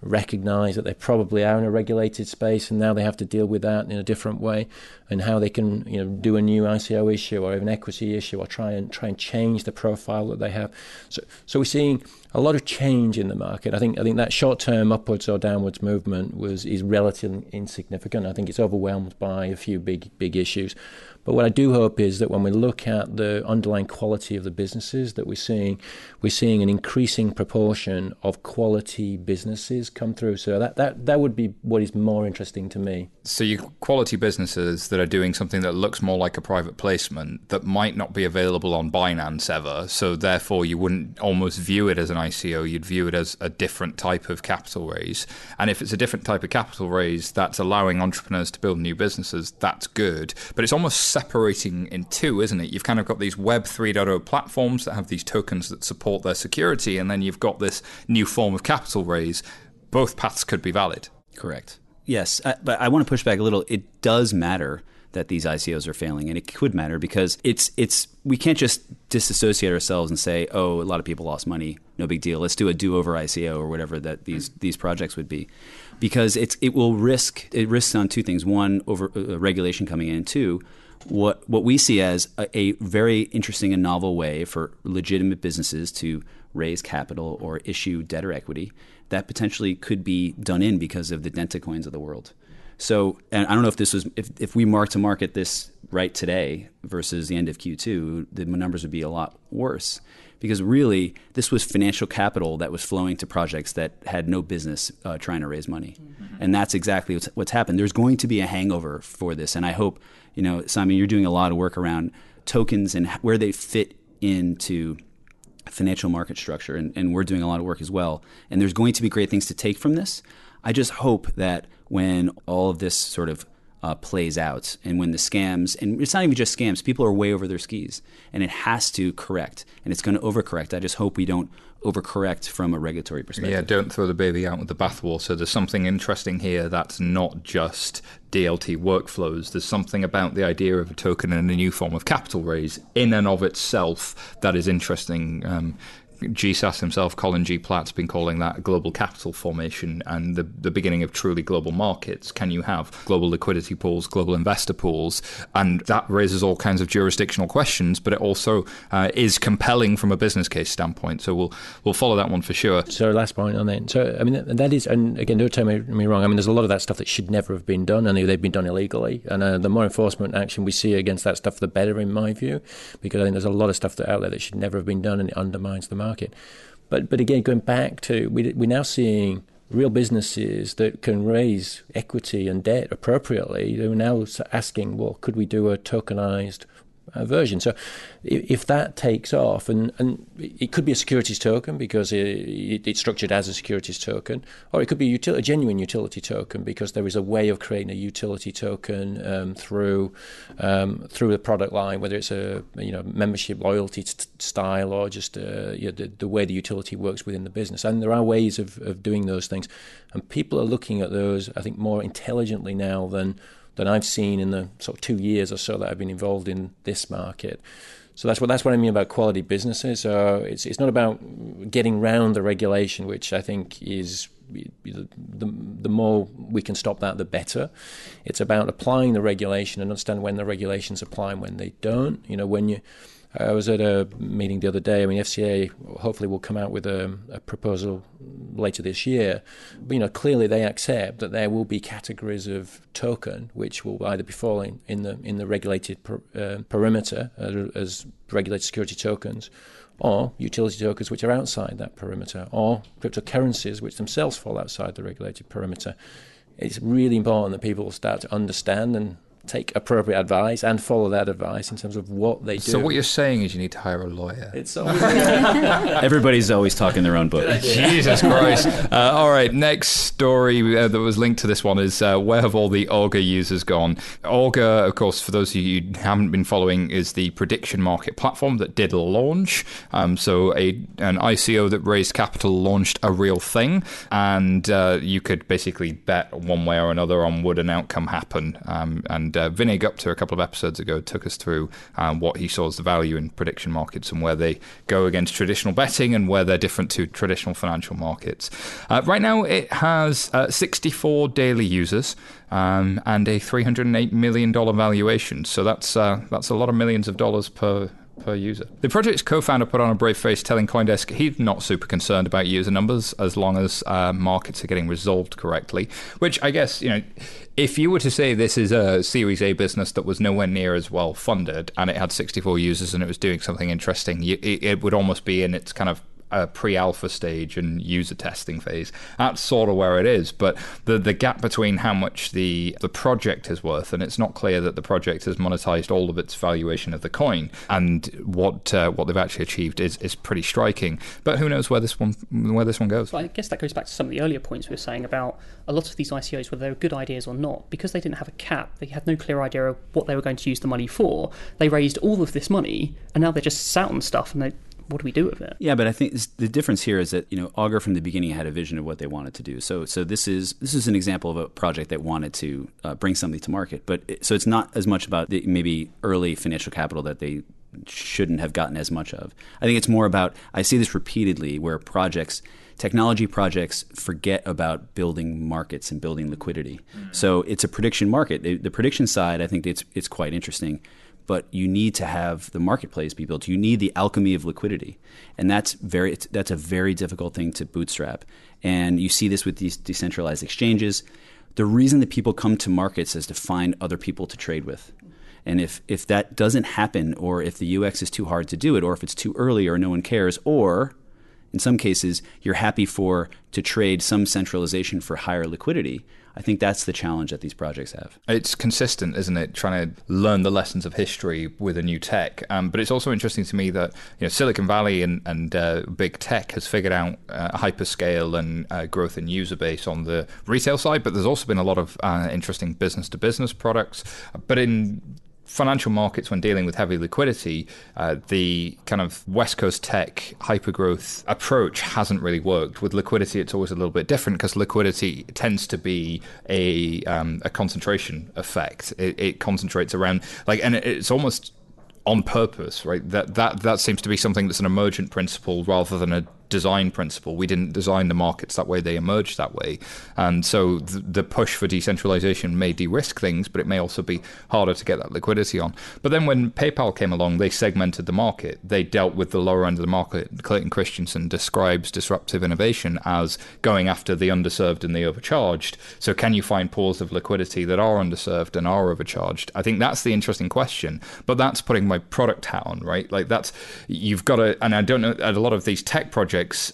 recognize that they probably are in a regulated space and now they have to deal with that in a different way, and how they can you know do a new ICO issue or even equity issue, or try and try and change the profile that they have. So, so we're seeing a lot of change in the market. I think I think that short term upwards or downwards movement was is relatively insignificant. I think it's overwhelmed by a few big big issues. But what I do hope is that when we look at the underlying quality of the businesses that we're seeing, we're seeing an increasing proportion of quality businesses come through. So that, that, that would be what is more interesting to me. So you quality businesses that are doing something that looks more like a private placement that might not be available on Binance ever. So therefore you wouldn't almost view it as an ICO, you'd view it as a different type of capital raise. And if it's a different type of capital raise that's allowing entrepreneurs to build new businesses, that's good. But it's almost separating in two, isn't it? You've kind of got these Web 3.0 platforms that have these tokens that support their security, and then you've got this new form of capital raise. Both paths could be valid. Correct. Yes, I, but I want to push back a little. It does matter that these ICOs are failing, and it could matter because it's it's we can't just disassociate ourselves and say, oh, a lot of people lost money, no big deal. Let's do a do-over ICO or whatever that these these projects would be because it's it will risk it risks on two things: one, over uh, regulation coming in, two, what what we see as a, a, very interesting and novel way for legitimate businesses to raise capital or issue debt or equity that potentially could be done in because of the DentaCoins of the world. So, and I don't know if this was if, if we mark to market this right today versus the end of Q2, the numbers would be a lot worse because really this was financial capital that was flowing to projects that had no business uh, trying to raise money, mm-hmm. and that's exactly what's, what's happened. There's going to be a hangover for this, and I hope you know, Simon, you're doing a lot of work around tokens and where they fit into financial market structure, and, and we're doing a lot of work as well. And there's going to be great things to take from this. I just hope that when all of this sort of uh, plays out and when the scams and it's not even just scams people are way over their skis and it has to correct and it's going to overcorrect i just hope we don't overcorrect from a regulatory perspective. Yeah, don't throw the baby out with the bathwater. There's something interesting here that's not just DLT workflows. There's something about the idea of a token and a new form of capital raise in and of itself that is interesting. Um, GSAS himself, Colin G. Platt's been calling that global capital formation and the, the beginning of truly global markets. Can you have global liquidity pools, global investor pools? And that raises all kinds of jurisdictional questions, but it also uh, is compelling from a business case standpoint. So we'll we'll follow that one for sure. So last point on that. So I mean that is, and again, don't tell me, me wrong. I mean, there's a lot of that stuff that should never have been done, and they've been done illegally. And uh, the more enforcement action we see against that stuff, the better, in my view, because I think there's a lot of stuff that out there that should never have been done, and it undermines the market market. But but again, going back to we, we're now seeing real businesses that can raise equity and debt appropriately. They're now asking, well, could we do a tokenized uh, version. So if that takes off, and, and it could be a securities token because it, it's structured as a securities token, or it could be a, util- a, genuine utility token because there is a way of creating a utility token um, through um, through the product line, whether it's a you know membership loyalty t- style or just uh, you know, the, the way the utility works within the business. And there are ways of, of doing those things, and people are looking at those, I think, more intelligently now than than I've seen in the sort of two years or so that I've been involved in this market. So that's what that's what I mean about quality businesses. Uh, it's it's not about getting round the regulation, which I think is the, the, the more we can stop that, the better. It's about applying the regulation and understand when the regulations apply and when they don't. You know, when you I was at a meeting the other day. I mean, FCA hopefully will come out with a, a, proposal later this year. But, you know, clearly they accept that there will be categories of token which will either be falling in the in the regulated per, uh, perimeter uh, as regulated security tokens, or utility tokens which are outside that perimeter, or cryptocurrencies which themselves fall outside the regulated perimeter. It's really important that people start to understand and take appropriate advice and follow that advice in terms of what they do. So what you're saying is you need to hire a lawyer. It's always everybody's always talking their own book. Jesus Christ! Uh, all right, next story uh, that was linked to this one is uh, where have all the Augur users gone? Augur, of course, for those of you who haven't been following, is the prediction market platform that did launch. Um, so a an ICO that raised capital launched a real thing, and uh, you could basically bet one way or another on would an outcome happen, um, and and uh, Vinay Gupta, a couple of episodes ago, took us through um, what he saw as the value in prediction markets and where they go against traditional betting and where they're different to traditional financial markets. Uh, right now, it has uh, 64 daily users. Um, and a $308 million valuation. So that's uh, that's a lot of millions of dollars per per user. The project's co-founder put on a brave face, telling CoinDesk he's not super concerned about user numbers as long as uh, markets are getting resolved correctly. Which I guess you know, if you were to say this is a Series A business that was nowhere near as well funded and it had 64 users and it was doing something interesting, it, it would almost be in its kind of a pre-alpha stage and user testing phase. That's sort of where it is. But the the gap between how much the the project is worth, and it's not clear that the project has monetized all of its valuation of the coin, and what uh, what they've actually achieved is is pretty striking. But who knows where this one where this one goes? Well, I guess that goes back to some of the earlier points we were saying about a lot of these ICOs, whether they were good ideas or not, because they didn't have a cap, they had no clear idea of what they were going to use the money for. They raised all of this money, and now they're just sat on stuff, and they what do we do with it? Yeah, but I think the difference here is that you know Augur from the beginning had a vision of what they wanted to do. So so this is this is an example of a project that wanted to uh, bring something to market. But it, so it's not as much about the maybe early financial capital that they shouldn't have gotten as much of. I think it's more about I see this repeatedly where projects technology projects forget about building markets and building liquidity. Mm-hmm. So it's a prediction market. The, the prediction side, I think it's it's quite interesting but you need to have the marketplace be built. You need the alchemy of liquidity, and that's very that's a very difficult thing to bootstrap. And you see this with these decentralized exchanges. The reason that people come to markets is to find other people to trade with. And if, if that doesn't happen, or if the UX is too hard to do it, or if it's too early, or no one cares, or in some cases you're happy for to trade some centralization for higher liquidity, I think that's the challenge that these projects have. It's consistent, isn't it? Trying to learn the lessons of history with a new tech. Um, but it's also interesting to me that you know Silicon Valley and, and uh, big tech has figured out uh, hyperscale and uh, growth in user base on the retail side. But there's also been a lot of uh, interesting business to business products. But in financial markets, when dealing with heavy liquidity, uh, the kind of West Coast tech hypergrowth approach hasn't really worked. With liquidity, it's always a little bit different because liquidity tends to be a um, a concentration effect. It, it concentrates around like, and it's almost on purpose, right? That that that seems to be something that's an emergent principle rather than a design principle. We didn't design the markets that way; they emerged that way. And so the, the push for decentralization may de-risk things, but it may also be harder to get that liquidity on. But then when PayPal came along, they segmented the market. They dealt with the lower end of the market. Clayton Christensen describes disruptive innovation as going after the underserved and the overcharged. So can you find pools of liquidity that are underserved and are overcharged? I think that's the interesting question. But that's putting my product hat on, right? Like that's you've got to, and I don't know. A lot of these tech projects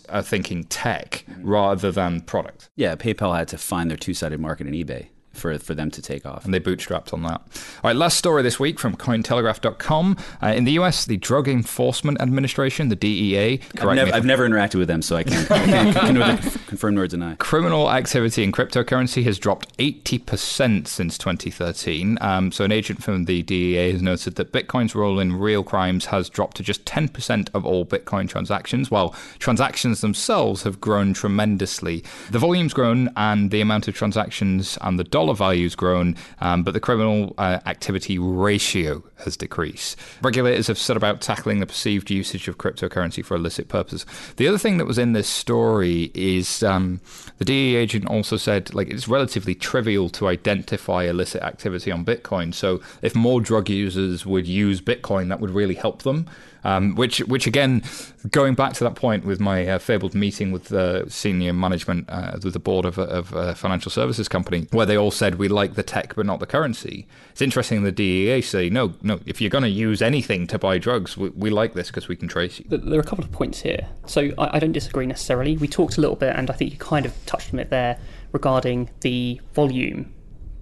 are thinking tech rather than product. Yeah, PayPal had to find their two-sided market in eBay for, for them to take off. And they bootstrapped on that. All right, last story this week from Cointelegraph.com. Uh, in the US, the Drug Enforcement Administration, the DEA, I've never, I've never, interacted with them, so I can't, I can't, can neither confirm nor deny. Criminal activity in cryptocurrency has dropped 80% since 2013. Um, so, an agent from the DEA has noted that Bitcoin's role in real crimes has dropped to just 10% of all Bitcoin transactions, while transactions themselves have grown tremendously. The volume's grown, and the amount of transactions and the dollar value's grown, um, but the criminal uh, activity ratio has decreased. Regulators have set about tackling the perceived usage of cryptocurrency for illicit purposes. The other thing that was in this story is um, the DEA agent also said like it's relatively trivial to identify illicit activity on Bitcoin. So if more drug users would use Bitcoin, that would really help them. Um, which, which again, going back to that point with my uh, fabled meeting with the senior management uh, with the board of, of a financial services company, where they all said we like the tech but not the currency. It's interesting the DEA say no, no. If you're going to use anything to buy drugs, we, we like this because we can trace you. There are a couple of points here. So I, I don't disagree necessarily. We talked a little bit, and I think you kind of touched on it there regarding the volume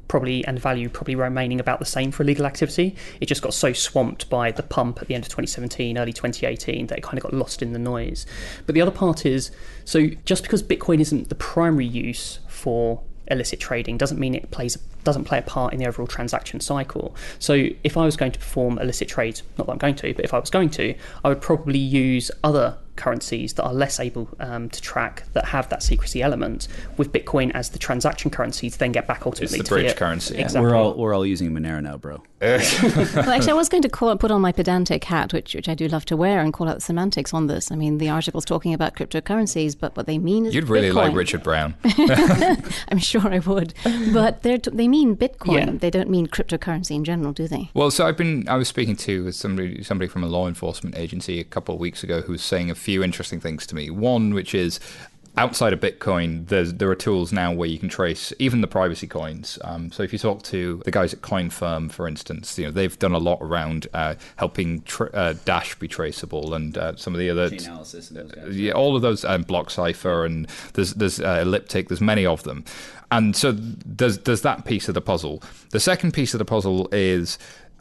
probably and value probably remaining about the same for illegal activity. It just got so swamped by the pump at the end of 2017, early 2018 that it kind of got lost in the noise. But the other part is so just because Bitcoin isn't the primary use for illicit trading doesn't mean it plays doesn't play a part in the overall transaction cycle. So if I was going to perform illicit trades, not that I'm going to, but if I was going to, I would probably use other currencies that are less able um, to track that have that secrecy element with Bitcoin as the transaction currency to then get back ultimately it's the bridge fiat. currency. Yeah. Exactly. We're all we're all using Monero now, bro. well, actually, I was going to call, put on my pedantic hat, which which I do love to wear, and call out the semantics on this. I mean, the article's talking about cryptocurrencies, but what they mean is you'd really Bitcoin. like Richard Brown. I'm sure I would, but they they mean Bitcoin. Yeah. They don't mean cryptocurrency in general, do they? Well, so I've been I was speaking to somebody somebody from a law enforcement agency a couple of weeks ago who was saying a few interesting things to me. One, which is outside of Bitcoin, there's, there are tools now where you can trace even the privacy coins. Um, so if you talk to the guys at CoinFirm, for instance, you know they've done a lot around uh, helping tr- uh, Dash be traceable and uh, some of the other Chainalysis and those guys. yeah, all of those um, BlockCypher and there's there's uh, elliptic there's many of them and so there's there's that piece of the puzzle the second piece of the puzzle is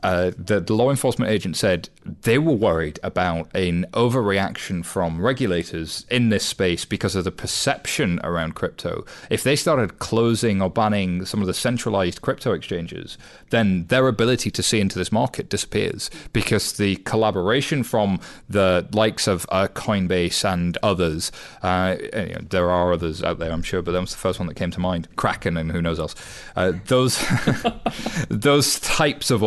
uh, the, the law enforcement agent said they were worried about an overreaction from regulators in this space because of the perception around crypto. If they started closing or banning some of the centralized crypto exchanges, then their ability to see into this market disappears because the collaboration from the likes of uh, Coinbase and others, uh, you know, there are others out there, I'm sure, but that was the first one that came to mind. Kraken and who knows else. Uh, those those types of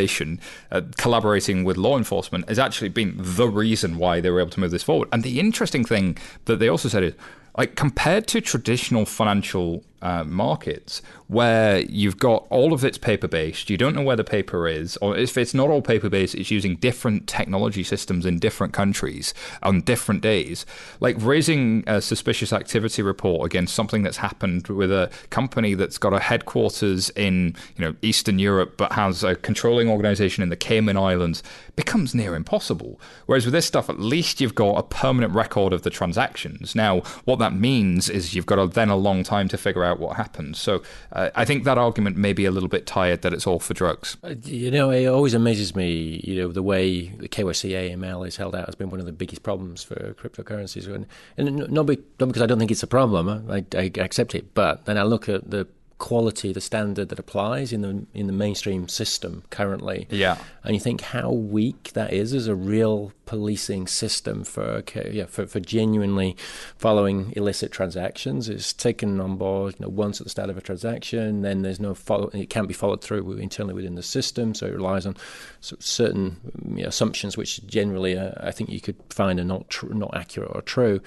organization uh, collaborating with law enforcement has actually been the reason why they were able to move this forward. And the interesting thing that they also said is, like compared to traditional financial uh, markets where you've got all of it's paper based, you don't know where the paper is, or if it's not all paper based, it's using different technology systems in different countries on different days. Like raising a suspicious activity report against something that's happened with a company that's got a headquarters in you know Eastern Europe but has a controlling organization in the Cayman Islands becomes near impossible. Whereas with this stuff, at least you've got a permanent record of the transactions. Now, what that means is you've got a, then a long time to figure out what happened. So uh, I think that argument may be a little bit tired that it's all for drugs. Uh, You know, it always amazes me, you know, the way the KYC AML is held out has been one of the biggest problems for cryptocurrencies. And, and not, be, not because I don't think it's a problem, I, I accept it, but then I look at the quality, the standard that applies in the in the mainstream system currently. Yeah, and you think how weak that is as a real policing system for yeah for, for genuinely following illicit transactions. It's taken on board you know, once at the start of a transaction, then there's no follow. It can't be followed through internally within the system, so it relies on certain you know, assumptions which generally uh, I think you could find are not tr- not accurate or true.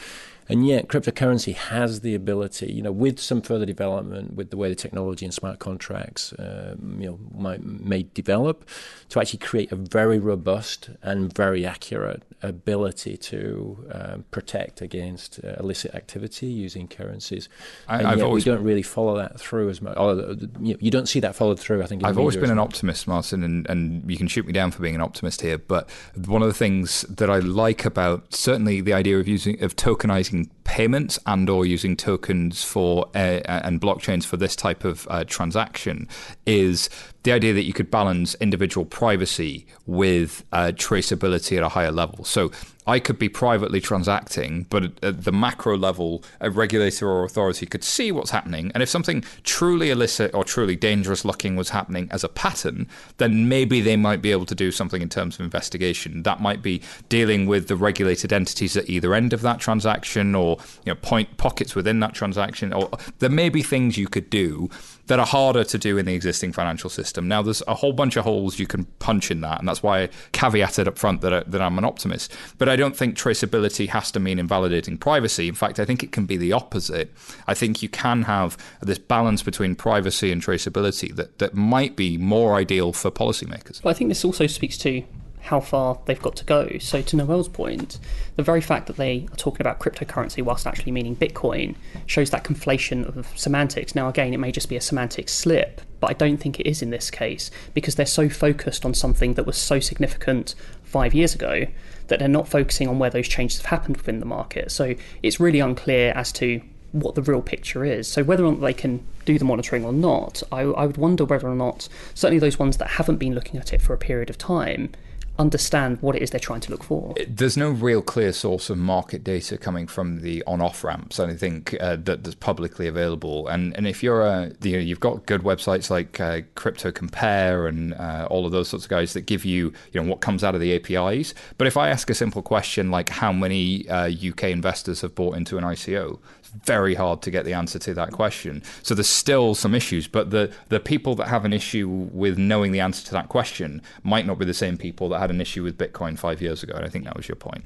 And yet, cryptocurrency has the ability, you know, with some further development, with the way the technology and smart contracts, um, you know, might, may develop, to actually create a very robust and very accurate ability to um, protect against uh, illicit activity using currencies. I, yet always we don't really follow that through as much. Or, uh, you, know, you don't see that followed through. I think I've always been an optimist, Martin, and, and you can shoot me down for being an optimist here. But one of the things that I like about certainly the idea of using of tokenizing payments and or using tokens for uh, and blockchains for this type of uh, transaction is the idea that you could balance individual privacy with uh, traceability at a higher level. So I could be privately transacting, but at the macro level, a regulator or authority could see what's happening. And if something truly illicit or truly dangerous looking was happening as a pattern, then maybe they might be able to do something in terms of investigation. That might be dealing with the regulated entities at either end of that transaction or you know, point pockets within that transaction. Or there may be things you could do that are harder to do in the existing financial system. Now, there's a whole bunch of holes you can punch in that, and that's why I caveated up front that, I, that I'm an optimist. But I don't think traceability has to mean invalidating privacy. In fact, I think it can be the opposite. I think you can have this balance between privacy and traceability that, that might be more ideal for policymakers. Well, I think this also speaks to how far they've got to go. So, to Noelle's point, the very fact that they are talking about cryptocurrency whilst actually meaning Bitcoin shows that conflation of semantics. Now, again, it may just be a semantic slip, but I don't think it is in this case because they're so focused on something that was so significant five years ago that they're not focusing on where those changes have happened within the market. So, it's really unclear as to what the real picture is. So whether or not they can do the monitoring or not, I, I, would wonder whether or not certainly those ones that haven't been looking at it for a period of time understand what it is they're trying to look for. There's no real clear source of market data coming from the on-off ramps. I think uh, that that's publicly available. And and if you're a you know you've got good websites like uh, Crypto Compare and uh, all of those sorts of guys that give you you know what comes out of the APIs. But if I ask a simple question like how many UK uh, investors have bought into an ICO, very hard to get the answer to that question. So there's still some issues, but the the people that have an issue with knowing the answer to that question might not be the same people that had an issue with Bitcoin five years ago. And I think that was your point.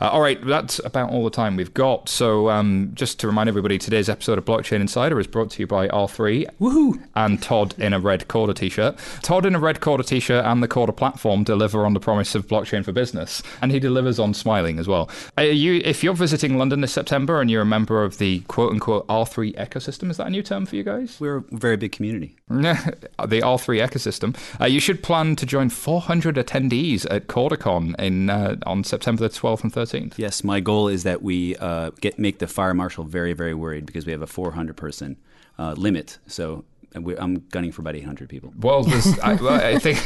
Uh, all right, that's about all the time we've got. So um, just to remind everybody, today's episode of Blockchain Insider is brought to you by R3 Woohoo! and Todd in a red Corda t-shirt. Todd in a red Corda t-shirt and the Corda platform deliver on the promise of blockchain for business, and he delivers on smiling as well. You, if you're visiting London this September and you're a member of the the quote unquote R3 ecosystem. Is that a new term for you guys? We're a very big community. the R3 ecosystem. Uh, you should plan to join 400 attendees at CordaCon in uh, on September the 12th and 13th. Yes, my goal is that we uh, get make the fire marshal very, very worried because we have a 400 person uh, limit. So I'm gunning for about 800 people. Well, I, well, I, think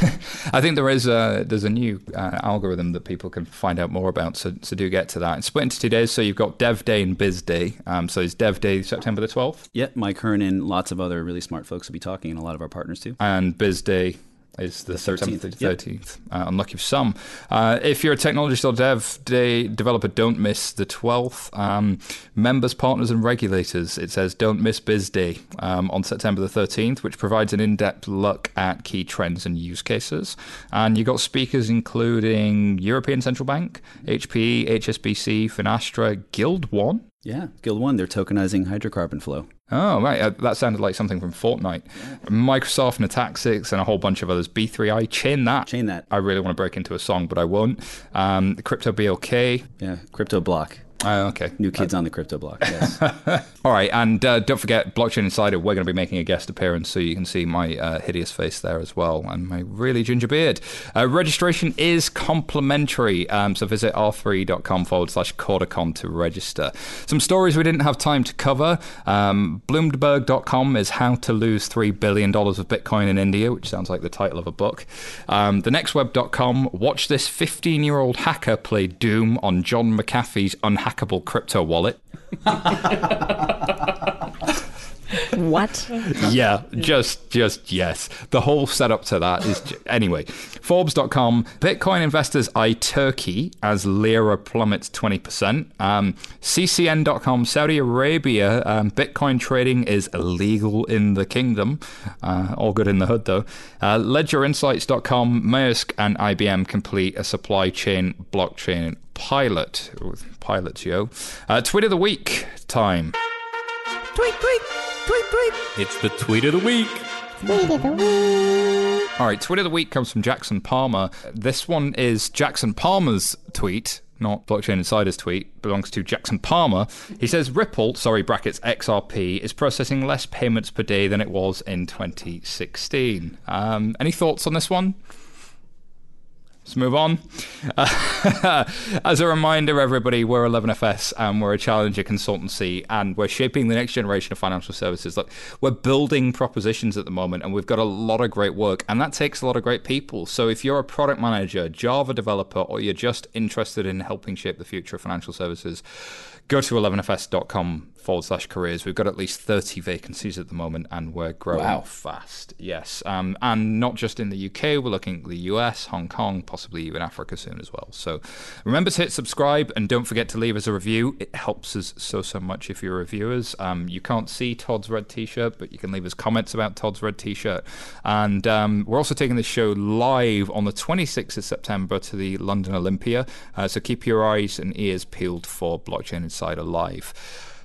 I think there is a, there's a new uh, algorithm that people can find out more about. So, so do get to that. It's split into two days. So you've got Dev Day and Biz Day. Um, so it's Dev Day September the 12th. Yeah, Mike Hearn and lots of other really smart folks will be talking, and a lot of our partners too. And Biz Day is the, 13th. 13th. Yep. Uh, unlucky for some. Uh, if you're a technology or dev day developer, don't miss the 12th. Um, members, partners, and regulators, it says don't miss Biz Day um, on September the 13th, which provides an in depth look at key trends and use cases. And you've got speakers including European Central Bank, HPE, HSBC, Finastra, Guild One. Yeah, Guild One, they're tokenizing hydrocarbon flow. Oh, right. Uh, that sounded like something from Fortnite. Microsoft, Natixis, and a whole bunch of others. B3I, chain that. Chain that. I really want to break into a song, but I won't. Um, Crypto BLK. Yeah, Crypto Block. Oh, okay. New kids uh, on the crypto block. Yes. All right, and uh, don't forget Blockchain Insider. We're going to be making a guest appearance, so you can see my uh, hideous face there as well, and my really ginger beard. Uh, registration is complimentary, um, so visit r3.com forward slash CordaCon to register. Some stories we didn't have time to cover. Um, Bloomberg.com is how to lose three billion dollars of Bitcoin in India, which sounds like the title of a book. Um, thenextweb.com. Watch this 15-year-old hacker play Doom on John McAfee's unhackable hackable crypto wallet. what? yeah, just just yes. The whole setup to that is anyway. Forbes.com. Bitcoin investors eye Turkey as lira plummets twenty percent. Um, CCN.com. Saudi Arabia. Um, Bitcoin trading is illegal in the kingdom. Uh, all good in the hood though. Uh, LedgerInsights.com. Maersk and IBM complete a supply chain blockchain pilot. Ooh, Pilots, yo. Uh, tweet of the week time. Tweet, tweet, tweet, tweet. It's the tweet of the week. All right, tweet of the week comes from Jackson Palmer. This one is Jackson Palmer's tweet, not Blockchain Insider's tweet, belongs to Jackson Palmer. He says Ripple, sorry, brackets XRP, is processing less payments per day than it was in 2016. Um, any thoughts on this one? Let's move on. Uh, as a reminder, everybody, we're 11FS and we're a challenger consultancy and we're shaping the next generation of financial services. Look, we're building propositions at the moment and we've got a lot of great work and that takes a lot of great people. So if you're a product manager, Java developer, or you're just interested in helping shape the future of financial services, go to 11fs.com forward slash careers. We've got at least 30 vacancies at the moment and we're growing Wow. fast. Yes. Um, and not just in the UK, we're looking at the US, Hong Kong, possibly even Africa soon as well. So remember to hit subscribe and don't forget to leave us a review. It helps us so, so much if you're reviewers. Um, you can't see Todd's red t shirt, but you can leave us comments about Todd's red t shirt. And um, we're also taking this show live on the 26th of September to the London Olympia. Uh, so keep your eyes and ears peeled for Blockchain Insider Live.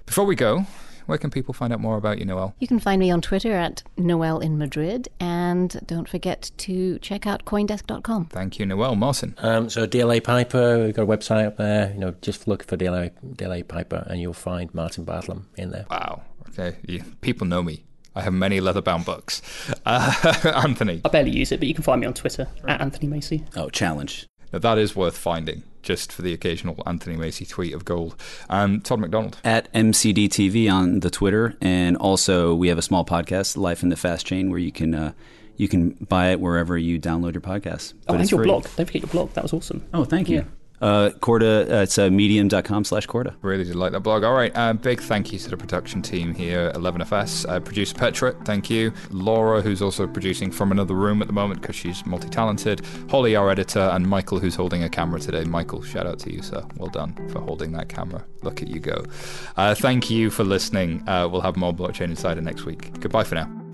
Before we go, where can people find out more about you, Noelle? You can find me on Twitter at Noelle in Madrid, and don't forget to check out CoinDesk.com. Thank you, Noelle. Martin. Um, so DLA Piper, we've got a website up there. You know, just look for DLA, DLA Piper, and you'll find Martin Bartlam in there. Wow. Okay. You, people know me. I have many leather-bound books. Uh, Anthony, I barely use it, but you can find me on Twitter at Anthony Macy. Oh, challenge. now that is worth finding, just for the occasional Anthony Macy tweet of gold. Um, Todd McDonald. At MCDTV on the Twitter, and also we have a small podcast, Life in the Fast Chain, where you can uh, you can buy it wherever you download your podcasts. Oh, But and your free. blog. Don't forget your blog. That was awesome. Oh, thank you. Yeah. Uh, Corda, uh, it's uh, medium.com slash Corda. Really did like that blog. All right, uh, big thank you to the production team here, 11FS. Uh, producer Petra, thank you. Laura, who's also producing from another room at the moment because she's multi talented. Holly, our editor, and Michael, who's holding a camera today. Michael, shout out to you, sir. Well done for holding that camera. Look at you go. Uh, thank you for listening. Uh, we'll have more Blockchain Insider next week. Goodbye for now.